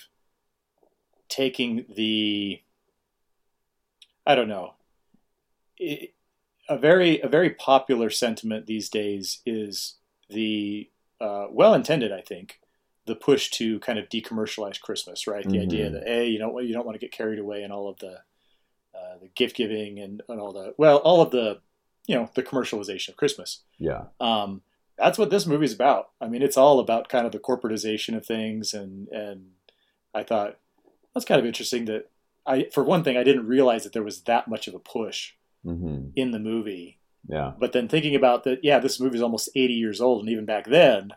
Speaker 1: taking the I don't know it, a very a very popular sentiment these days is the uh, well intended I think the push to kind of decommercialize Christmas right? The mm-hmm. idea that hey you know you don't want to get carried away in all of the uh, the gift giving and, and all the well all of the you know the commercialization of Christmas.
Speaker 2: Yeah.
Speaker 1: Um, that's what this movie's about. I mean, it's all about kind of the corporatization of things, and and I thought that's kind of interesting that I, for one thing, I didn't realize that there was that much of a push mm-hmm. in the movie.
Speaker 2: Yeah.
Speaker 1: But then thinking about that, yeah, this movie's almost 80 years old, and even back then,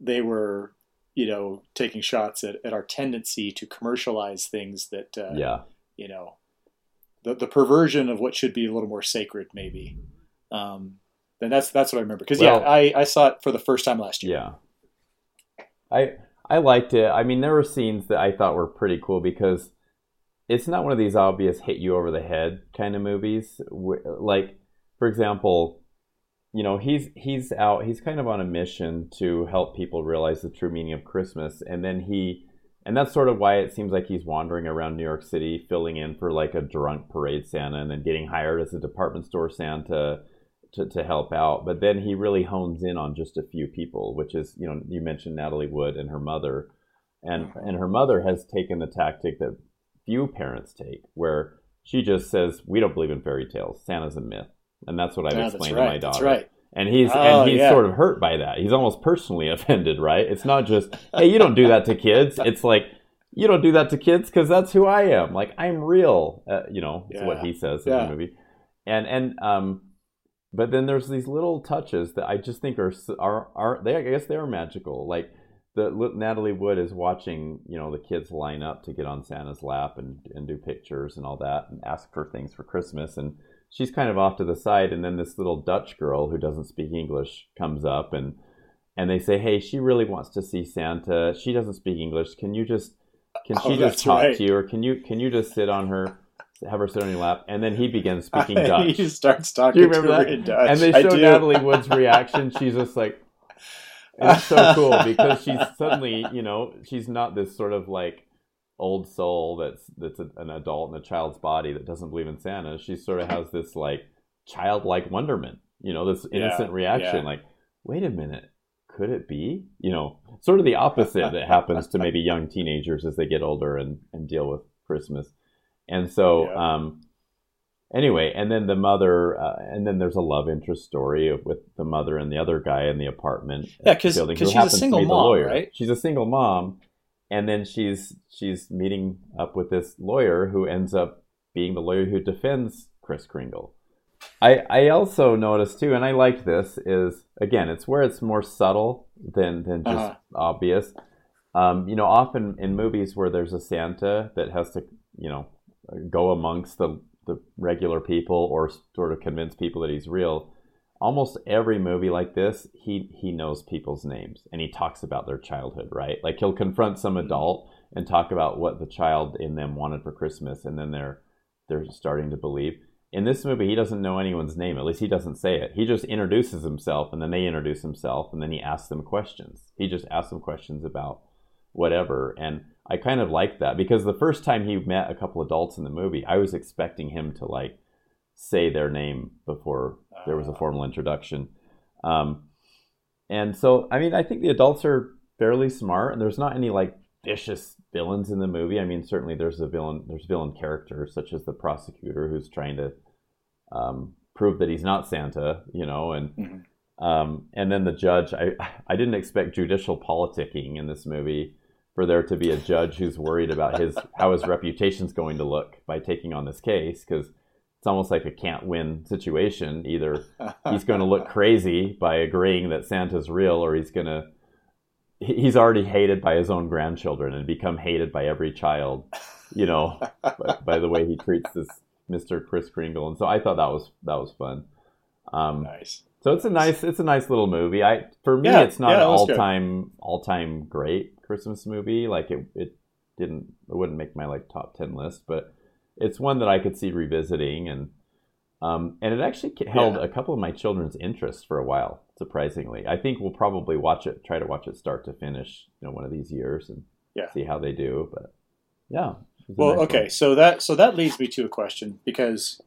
Speaker 1: they were, you know, taking shots at, at our tendency to commercialize things that, uh,
Speaker 2: yeah,
Speaker 1: you know, the the perversion of what should be a little more sacred, maybe. Um, then that's that's what I remember. Because well, yeah, I, I saw it for the first time last year.
Speaker 2: Yeah, I I liked it. I mean, there were scenes that I thought were pretty cool because it's not one of these obvious hit you over the head kind of movies. Like, for example, you know, he's he's out. He's kind of on a mission to help people realize the true meaning of Christmas, and then he. And that's sort of why it seems like he's wandering around New York City, filling in for like a drunk parade Santa, and then getting hired as a department store Santa, to, to help out. But then he really hones in on just a few people, which is, you know, you mentioned Natalie Wood and her mother. And, and her mother has taken the tactic that few parents take, where she just says, We don't believe in fairy tales. Santa's a myth. And that's what I've yeah, explained right, to my daughter.
Speaker 1: Right.
Speaker 2: and he's
Speaker 1: Oh,
Speaker 2: and he's
Speaker 1: yeah.
Speaker 2: sort of hurt by that. He's almost personally offended, right? It's not just hey, you don't do that to kids. It's like you don't do that to kids because that's who I am. Like I'm real. Uh, you know, it's what he says in
Speaker 1: Yeah.
Speaker 2: the movie, and and um, but then there's these little touches that I just think are are are they? I guess they are magical. Like the Natalie Wood is watching, you know, the kids line up to get on Santa's lap and and do pictures and all that and ask for things for Christmas and she's kind of off to the side and then this little Dutch girl who doesn't speak English comes up and and they say, "Hey, she really wants to see Santa. She doesn't speak English. Can you just can
Speaker 1: Oh,
Speaker 2: she just talk
Speaker 1: right.
Speaker 2: to you or can you can you just sit on her have her sit on your lap?" And then he begins speaking Dutch.
Speaker 1: He starts talking
Speaker 2: Do you remember that?
Speaker 1: in Dutch.
Speaker 2: And they show. Natalie Wood's reaction. She's just like, it's so cool because she's suddenly, you know, she's not this sort of like old soul that's that's a, an adult in a child's body that doesn't believe in Santa. She sort of has this like childlike wonderment, you know, this innocent
Speaker 1: Yeah,
Speaker 2: reaction,
Speaker 1: yeah.
Speaker 2: like, wait a minute. Could it be? You know, sort of the opposite that happens to maybe young teenagers as they get older and, and deal with Christmas. And so,
Speaker 1: Yeah.
Speaker 2: um, anyway, and then the mother, uh, and then there's a love interest story with the mother and the other guy in the apartment.
Speaker 1: Yeah, 'cause-
Speaker 2: building
Speaker 1: 'cause
Speaker 2: who
Speaker 1: she's a single mom,
Speaker 2: lawyer.
Speaker 1: right?
Speaker 2: She's a single mom, and then she's she's meeting up with this lawyer who ends up being the lawyer who defends Kris Kringle. I I also noticed too, and I liked this is again, it's where it's more subtle than than just
Speaker 1: Uh-huh.
Speaker 2: obvious. Um, you know, often in movies where there's a Santa that has to, you know, go amongst the the regular people or sort of convince people that he's real. Almost every movie like this, he he knows people's names and he talks about their childhood, right? Like he'll confront some mm-hmm. adult and talk about what the child in them wanted for Christmas, and then they're they're starting to believe. In this movie, he doesn't know anyone's name. At least he doesn't say it. He just introduces himself, and then they introduce himself, and then he asks them questions. He just asks them questions about whatever. And I kind of like that because the first time he met a couple adults in the movie, I was expecting him to like say their name before there was a
Speaker 1: Ah.
Speaker 2: formal introduction. Um, and so, I mean, I think the adults are fairly smart, and there's not any like vicious villains in the movie. I mean, certainly there's a villain, there's villain characters such as the prosecutor who's trying to um, prove that he's not Santa, you know, and
Speaker 1: Mhm.
Speaker 2: um, and then the judge. I I didn't expect judicial politicking in this movie for there to be a judge who's worried about his how his reputation's going to look by taking on this case because it's almost like a can't win situation. Either he's going to look crazy by agreeing that Santa's real, or he's going to he's already hated by his own grandchildren and become hated by every child, you know, by, by the way he treats this Mr. Kris Kringle. And so I thought that was that was fun. Um,
Speaker 1: nice.
Speaker 2: so it's a nice it's a nice little movie. I for me
Speaker 1: Yeah,
Speaker 2: it's not
Speaker 1: yeah,
Speaker 2: an all time all time great Christmas movie. Like it it didn't it wouldn't make my like top ten list, but it's one that I could see revisiting and um, and it actually held
Speaker 1: Yeah.
Speaker 2: a couple of my children's interest for a while. Surprisingly, I think we'll probably watch it, try to watch it start to finish, you know, one of these years and
Speaker 1: Yeah.
Speaker 2: see how they do. But yeah, it was a
Speaker 1: Well,
Speaker 2: nice
Speaker 1: okay,
Speaker 2: one.
Speaker 1: so that so that leads me to a question because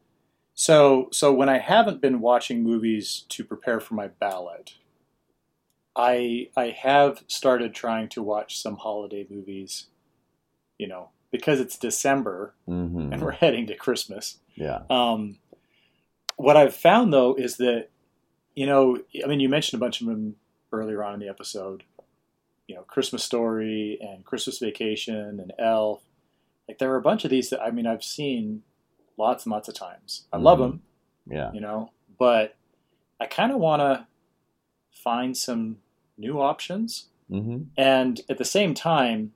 Speaker 1: so so when I haven't been watching movies to prepare for my ballot, I I have started trying to watch some holiday movies, you know, because it's December
Speaker 2: Mhm.
Speaker 1: and we're heading to Christmas.
Speaker 2: yeah,
Speaker 1: Um, what I've found though is that, you know, I mean, you mentioned a bunch of them earlier on in the episode. You know, Christmas Story and Christmas Vacation and Elf. Like there are a bunch of these that I mean I've seen lots and lots of times. I love
Speaker 2: Mhm.
Speaker 1: them,
Speaker 2: yeah,
Speaker 1: you know, but I kind of want to find some new options.
Speaker 2: hmm
Speaker 1: And at the same time,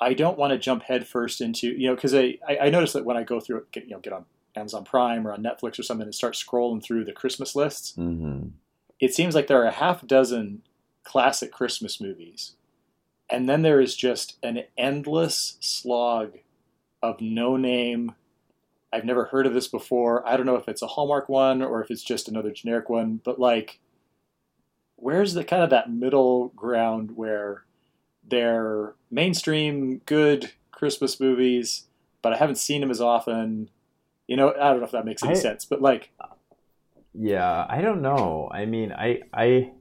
Speaker 1: I don't want to jump headfirst into you know because I, I I notice that when I go through it, get, you know get on Amazon Prime or on Netflix or something and start scrolling through the Christmas lists,
Speaker 2: hmm
Speaker 1: it seems like there are a half dozen classic Christmas movies, and then there is just an endless slog of no name. I've never heard of this before. I don't know if it's a Hallmark one or if it's just another generic one, but like, where's the kind of that middle ground where they're mainstream good Christmas movies, but I haven't seen them as often. You know, I don't know if that makes any
Speaker 2: I-
Speaker 1: sense, but like,
Speaker 2: Yeah, I don't know. I mean, I I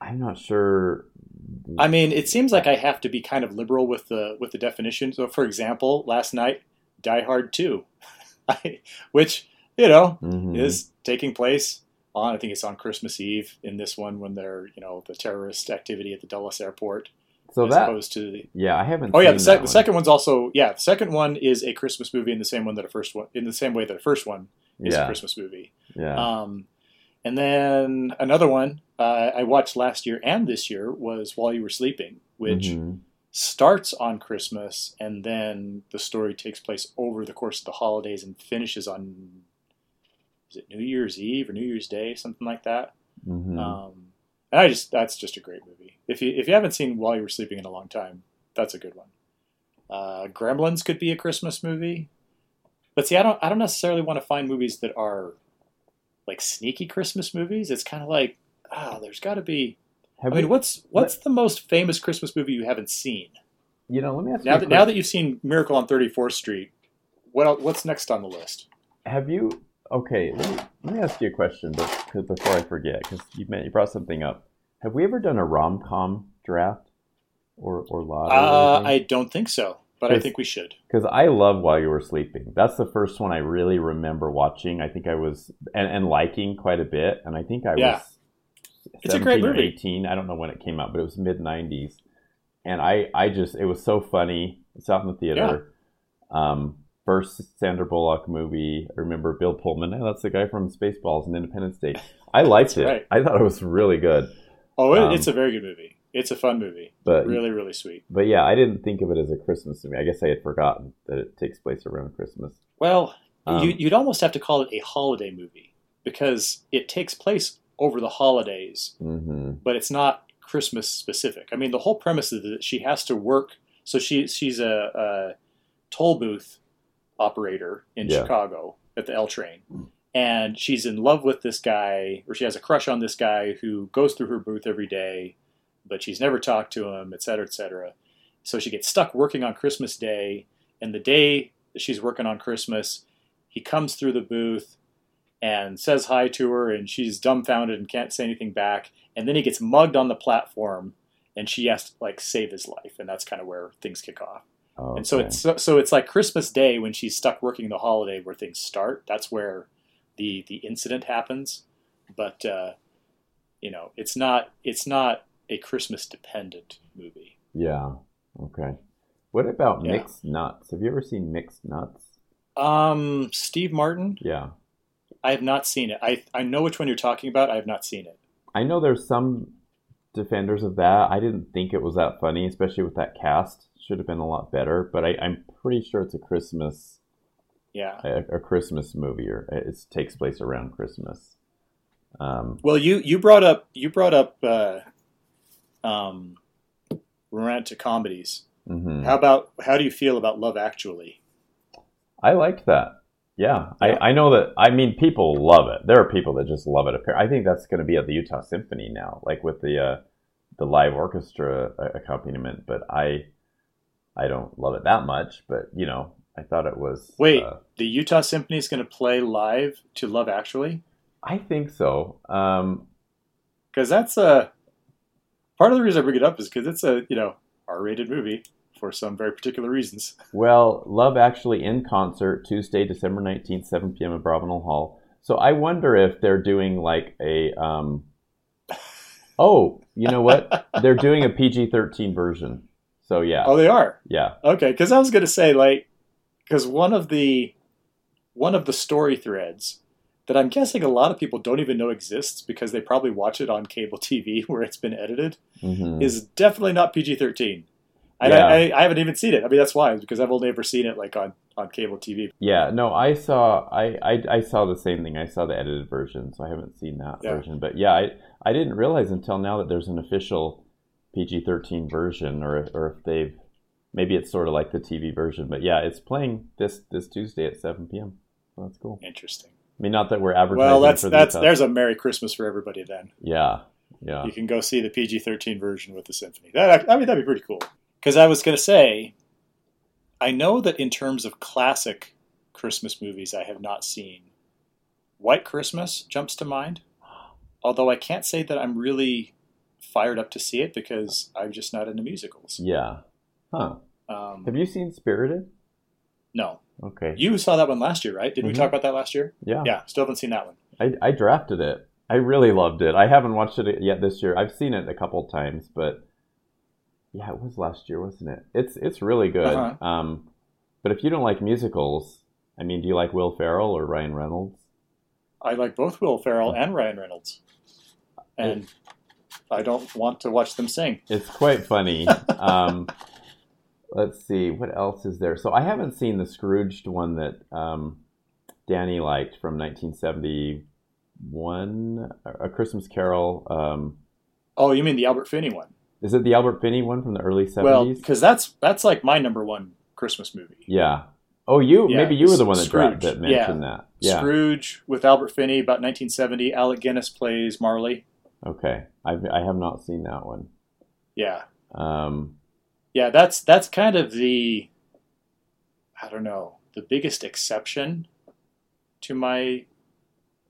Speaker 2: I'm not sure.
Speaker 1: I mean, it seems like I have to be kind of liberal with the with the definition. So, for example, last night, Die Hard Two, which you know
Speaker 2: Mhm.
Speaker 1: is taking place on. I think it's on Christmas Eve in this one when they're you know the terrorist activity at the Dulles airport.
Speaker 2: So
Speaker 1: as
Speaker 2: that
Speaker 1: opposed to the
Speaker 2: yeah, I haven't.
Speaker 1: oh yeah the, sec- the second one's also yeah the second one is a Christmas movie in the same one that the first one in the same way that a first one is a Christmas movie.
Speaker 2: yeah.
Speaker 1: Um, and then another one uh, I watched last year and this year was While You Were Sleeping, which
Speaker 2: Mhm.
Speaker 1: starts on Christmas and then the story takes place over the course of the holidays and finishes on is it New Year's Eve or New Year's Day, something like that.
Speaker 2: Mhm.
Speaker 1: Um, and I just that's just a great movie. If you if you haven't seen While You Were Sleeping in a long time, that's a good one. Uh, Gremlins could be a Christmas movie, but see, I don't I don't necessarily want to find movies that are like sneaky Christmas movies. It's kind of like ah, there's got to be.
Speaker 2: Have
Speaker 1: I mean,
Speaker 2: we-
Speaker 1: what's what's the most famous Christmas movie you haven't seen?
Speaker 2: you know, let me ask.
Speaker 1: Now
Speaker 2: a
Speaker 1: that now that you've seen Miracle on 34th Street, what what's next on the list?
Speaker 2: Have you? Okay, let me, let me ask you a question, but before I forget, because you you brought something up. Have we ever done a rom com draft or or lottery?
Speaker 1: Uh, I don't think so, but I think we should.
Speaker 2: Because I love While You Were Sleeping. That's the first one I really remember watching. I think I was and, and liking quite a bit, and I think I
Speaker 1: Yeah.
Speaker 2: was.
Speaker 1: It's a great movie.
Speaker 2: 18. I don't know when it came out, but it was mid 90s. And I, I just, it was so funny. It's out in the theater. Um, first Sandra Bullock movie. I remember Bill Pullman. Hey, that's the guy from Spaceballs and Independence Day. I liked it.
Speaker 1: right.
Speaker 2: I thought it was really good.
Speaker 1: Oh, it,
Speaker 2: Um,
Speaker 1: it's a very good movie. It's a fun movie.
Speaker 2: But
Speaker 1: Really, really sweet.
Speaker 2: but yeah, I didn't think of it as a Christmas movie. I guess I had forgotten that it takes place around Christmas.
Speaker 1: Well,
Speaker 2: Um,
Speaker 1: you, you'd almost have to call it a holiday movie because it takes place over the holidays,
Speaker 2: hmm
Speaker 1: but it's not Christmas specific. I mean, the whole premise is that she has to work. So she she's a, a toll booth operator in
Speaker 2: Yeah.
Speaker 1: Chicago at the L train, mm. and she's in love with this guy, or she has a crush on this guy who goes through her booth every day, but she's never talked to him, et cetera, et cetera. So she gets stuck working on Christmas Day, and the day that she's working on Christmas, he comes through the booth and says hi to her, and she's dumbfounded and can't say anything back. And then he gets mugged on the platform, and she has to like save his life, and that's kind of where things kick off. And so it's so, so it's like Christmas Day when she's stuck working the holiday where things start. That's where the the incident happens. But uh, you know, it's not it's not a Christmas dependent movie.
Speaker 2: Yeah. Okay. What about
Speaker 1: Yeah.
Speaker 2: mixed nuts? Have you ever seen mixed nuts?
Speaker 1: Um, Steve Martin,
Speaker 2: Yeah.
Speaker 1: I have not seen it. I I know which one you're talking about. I have not seen it.
Speaker 2: I know there's some defenders of that. I didn't think it was that funny, especially with that cast. Should have been a lot better, but I, I'm pretty sure it's a Christmas
Speaker 1: Yeah.
Speaker 2: a, a Christmas movie, or it takes place around Christmas. Um,
Speaker 1: Well, you you brought up you brought up uh, um, romantic comedies.
Speaker 2: mhm.
Speaker 1: How about how do you feel about Love Actually?
Speaker 2: I liked that. Yeah,
Speaker 1: Yeah.
Speaker 2: I, I know that. I mean, people love it. There are people that just love it. I think that's going to be at the Utah Symphony now, like with the uh, the live orchestra uh, accompaniment. But I I don't love it that much. But you know, I thought it was.
Speaker 1: Wait,
Speaker 2: uh,
Speaker 1: the Utah Symphony is going to play live to Love Actually
Speaker 2: I think so. Um,
Speaker 1: because that's a part of the reason I bring it up is because it's a you know R-rated movie for some very particular reasons.
Speaker 2: well, Love Actually in concert Tuesday, December nineteenth, seven p.m. at Abravanel Hall. So I wonder if they're doing like a. Um, oh, you know what? they're doing a PG thirteen version. So yeah,
Speaker 1: Oh, they are
Speaker 2: yeah.
Speaker 1: okay. Because I was going to say like because one of the one of the story threads that I'm guessing a lot of people don't even know exists because they probably watch it on cable TV where it's been edited
Speaker 2: Mhm.
Speaker 1: is definitely not PG thirteen. And
Speaker 2: Yeah.
Speaker 1: I, I, I haven't even seen it. I mean, that's why because I've only ever seen it like on, on cable TV.
Speaker 2: Yeah, no, I saw I, I I saw the same thing. I saw the edited version, so I haven't seen that
Speaker 1: Yeah.
Speaker 2: version. But yeah, I I didn't realize until now that there's an official PG thirteen version, or or if they've maybe it's sort of like the TV version. But yeah, it's playing this this Tuesday at seven p.m. So that's cool.
Speaker 1: Interesting.
Speaker 2: I mean, not that we're advertising.
Speaker 1: Well, that's that's there's a Merry Christmas for everybody then.
Speaker 2: yeah yeah
Speaker 1: You can go see the PG thirteen version with the symphony. That I mean that'd be pretty cool. Because I was going to say, I know that in terms of classic Christmas movies, I have not seen. White Christmas jumps to mind, although I can't say that I'm really fired up to see it because I'm just not into musicals.
Speaker 2: yeah. Huh?
Speaker 1: Um,
Speaker 2: Have you seen Spirited?
Speaker 1: no,
Speaker 2: Okay.
Speaker 1: you saw that one last year, right? Did we
Speaker 2: Mhm.
Speaker 1: talk about that last year?
Speaker 2: yeah.
Speaker 1: Yeah, still haven't seen that one.
Speaker 2: I I drafted it I really loved it. I haven't watched it yet this year. I've seen it a couple times, but yeah, it was last year, wasn't it? It's it's really good.
Speaker 1: Uh-huh.
Speaker 2: Um, but if you don't like musicals, I mean, do you like Will Ferrell or Ryan Reynolds?
Speaker 1: I like both Will Ferrell and Ryan Reynolds, and I don't want to watch them sing.
Speaker 2: It's quite funny. um, let's see, what else is there? So I haven't seen the Scrooged one that um, Danny liked from 1971, A Christmas Carol. Um,
Speaker 1: Oh, you mean the Albert Finney one?
Speaker 2: Is it the Albert Finney one from the early 70s?
Speaker 1: Well, because that's that's like my number one Christmas movie.
Speaker 2: yeah. Oh, you
Speaker 1: Yeah,
Speaker 2: maybe you were the one that,
Speaker 1: Scrooge.
Speaker 2: that mentioned that. Yeah.
Speaker 1: Scrooge with Albert Finney, about 1970. Alec Guinness plays Marley.
Speaker 2: Okay, I've, I have not seen that one.
Speaker 1: Yeah,
Speaker 2: Um,
Speaker 1: yeah. That's that's kind of the, I don't know, the biggest exception to my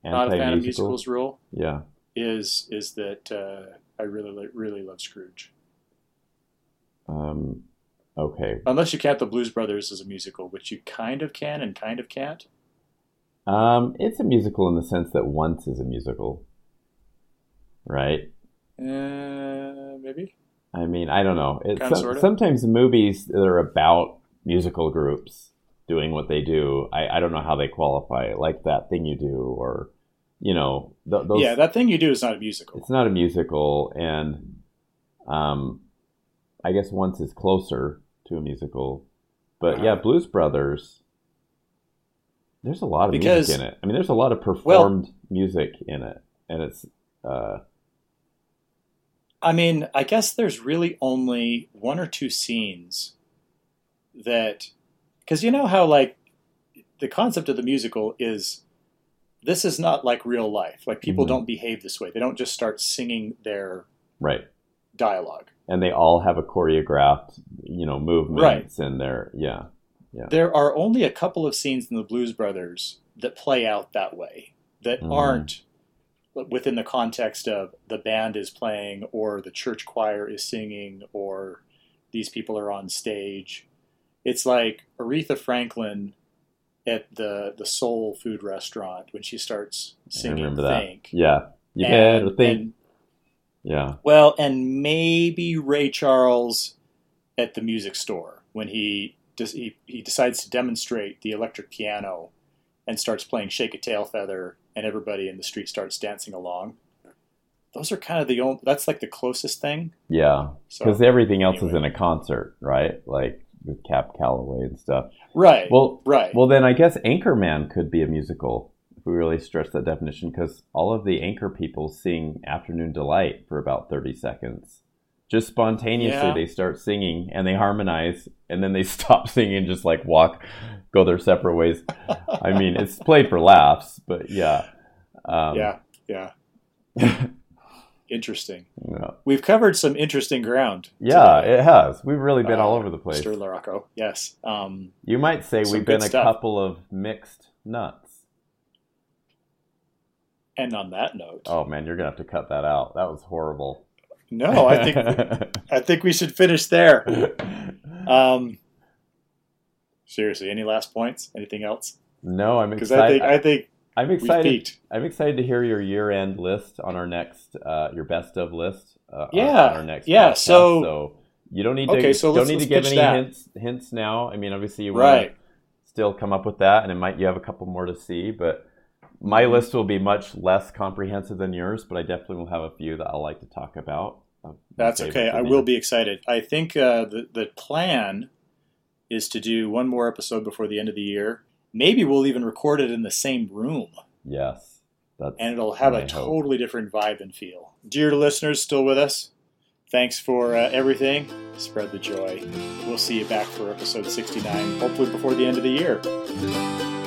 Speaker 1: not a fan of musicals rule
Speaker 2: Yeah.
Speaker 1: is is that uh, I really really love Scrooge.
Speaker 2: Um, okay.
Speaker 1: Unless you count the Blues Brothers as a musical, which you kind of can and kind of can't.
Speaker 2: Um, it's a musical in the sense that once is a musical, right?
Speaker 1: Uh, maybe.
Speaker 2: I mean, I don't know. Some- sometimes movies that are about musical groups doing what they do. I, I don't know how they qualify, like that thing you do, or you know, th- those.
Speaker 1: yeah, that thing you do is not a musical.
Speaker 2: it's not a musical, and um, I guess once is closer to a musical, but
Speaker 1: Uh-huh.
Speaker 2: yeah, Blues Brothers. There's a lot of
Speaker 1: Because-
Speaker 2: music in it. I mean, there's a lot of performed music in it, and it's uh,
Speaker 1: I mean, I guess there's really only one or two scenes that, because you know how like the concept of the musical is, this is not like real life. Like people
Speaker 2: Mhm.
Speaker 1: don't behave this way. They don't just start singing their
Speaker 2: right.
Speaker 1: dialogue.
Speaker 2: and they all have a choreographed, you know, movements and they're yeah,
Speaker 1: There are only a couple of scenes in the Blues Brothers that play out that way, that
Speaker 2: Mhm.
Speaker 1: aren't within the context of the band is playing or the church choir is singing or these people are on stage. It's like Aretha Franklin at the the soul food restaurant when she starts
Speaker 2: I
Speaker 1: singing
Speaker 2: remember that.
Speaker 1: Think.
Speaker 2: Yeah, you
Speaker 1: And-
Speaker 2: think.
Speaker 1: and-
Speaker 2: yeah,
Speaker 1: well, and maybe Ray Charles at the music store when he does he, he decides to demonstrate the electric piano and starts playing Shake a Tail Feather and everybody in the street starts dancing along. Those are kind of the only that's like the closest thing.
Speaker 2: yeah.
Speaker 1: So
Speaker 2: Because everything else is in a concert, right? Like with Cab Calloway and stuff.
Speaker 1: right.
Speaker 2: Well,
Speaker 1: right.
Speaker 2: well, then I guess Anchorman could be a musical if we really stretch that definition, because all of the anchor people sing "Afternoon Delight" for about thirty seconds. Just spontaneously,
Speaker 1: Yeah.
Speaker 2: they start singing and they harmonize, and then they stop singing, and just like walk, go their separate ways. I mean, it's played for laughs, but yeah. Um,
Speaker 1: yeah, yeah. Interesting.
Speaker 2: yeah.
Speaker 1: We've covered some interesting ground.
Speaker 2: Yeah,
Speaker 1: today,
Speaker 2: it has. We've really been all
Speaker 1: uh,
Speaker 2: over the place.
Speaker 1: Mr. Larocco. Yes. Um,
Speaker 2: You might say we've been a
Speaker 1: stuff.
Speaker 2: couple of mixed nuts.
Speaker 1: and on that note,
Speaker 2: Oh man, you're gonna have to cut that out. That was horrible.
Speaker 1: no, I think I think we should finish there. Um, seriously, any last points? Anything else?
Speaker 2: no, I'm
Speaker 1: Because I think I think
Speaker 2: I'm excited. I'm excited to hear your year-end list on our next, uh, your best of list. Uh,
Speaker 1: Yeah,
Speaker 2: on our next.
Speaker 1: yeah,
Speaker 2: podcast.
Speaker 1: so-
Speaker 2: so you don't need to.
Speaker 1: Okay, so
Speaker 2: don't need to give any
Speaker 1: that.
Speaker 2: hints. Hints now. I mean, obviously you
Speaker 1: Right.
Speaker 2: still come up with that, and it might you have a couple more to see, but. My
Speaker 1: Mhm.
Speaker 2: list will be much less comprehensive than yours, but I definitely will have a few that I'll like to talk about. Uh,
Speaker 1: That's okay. I will be excited. I think uh, the the plan is to do one more episode before the end of the year. Maybe we'll even record it in the same room,
Speaker 2: Yes,
Speaker 1: and it'll have a
Speaker 2: hope.
Speaker 1: totally different vibe and feel. Dear listeners, still with us? Thanks for uh, everything. Spread the joy. We'll see you back for episode 69, hopefully before the end of the year.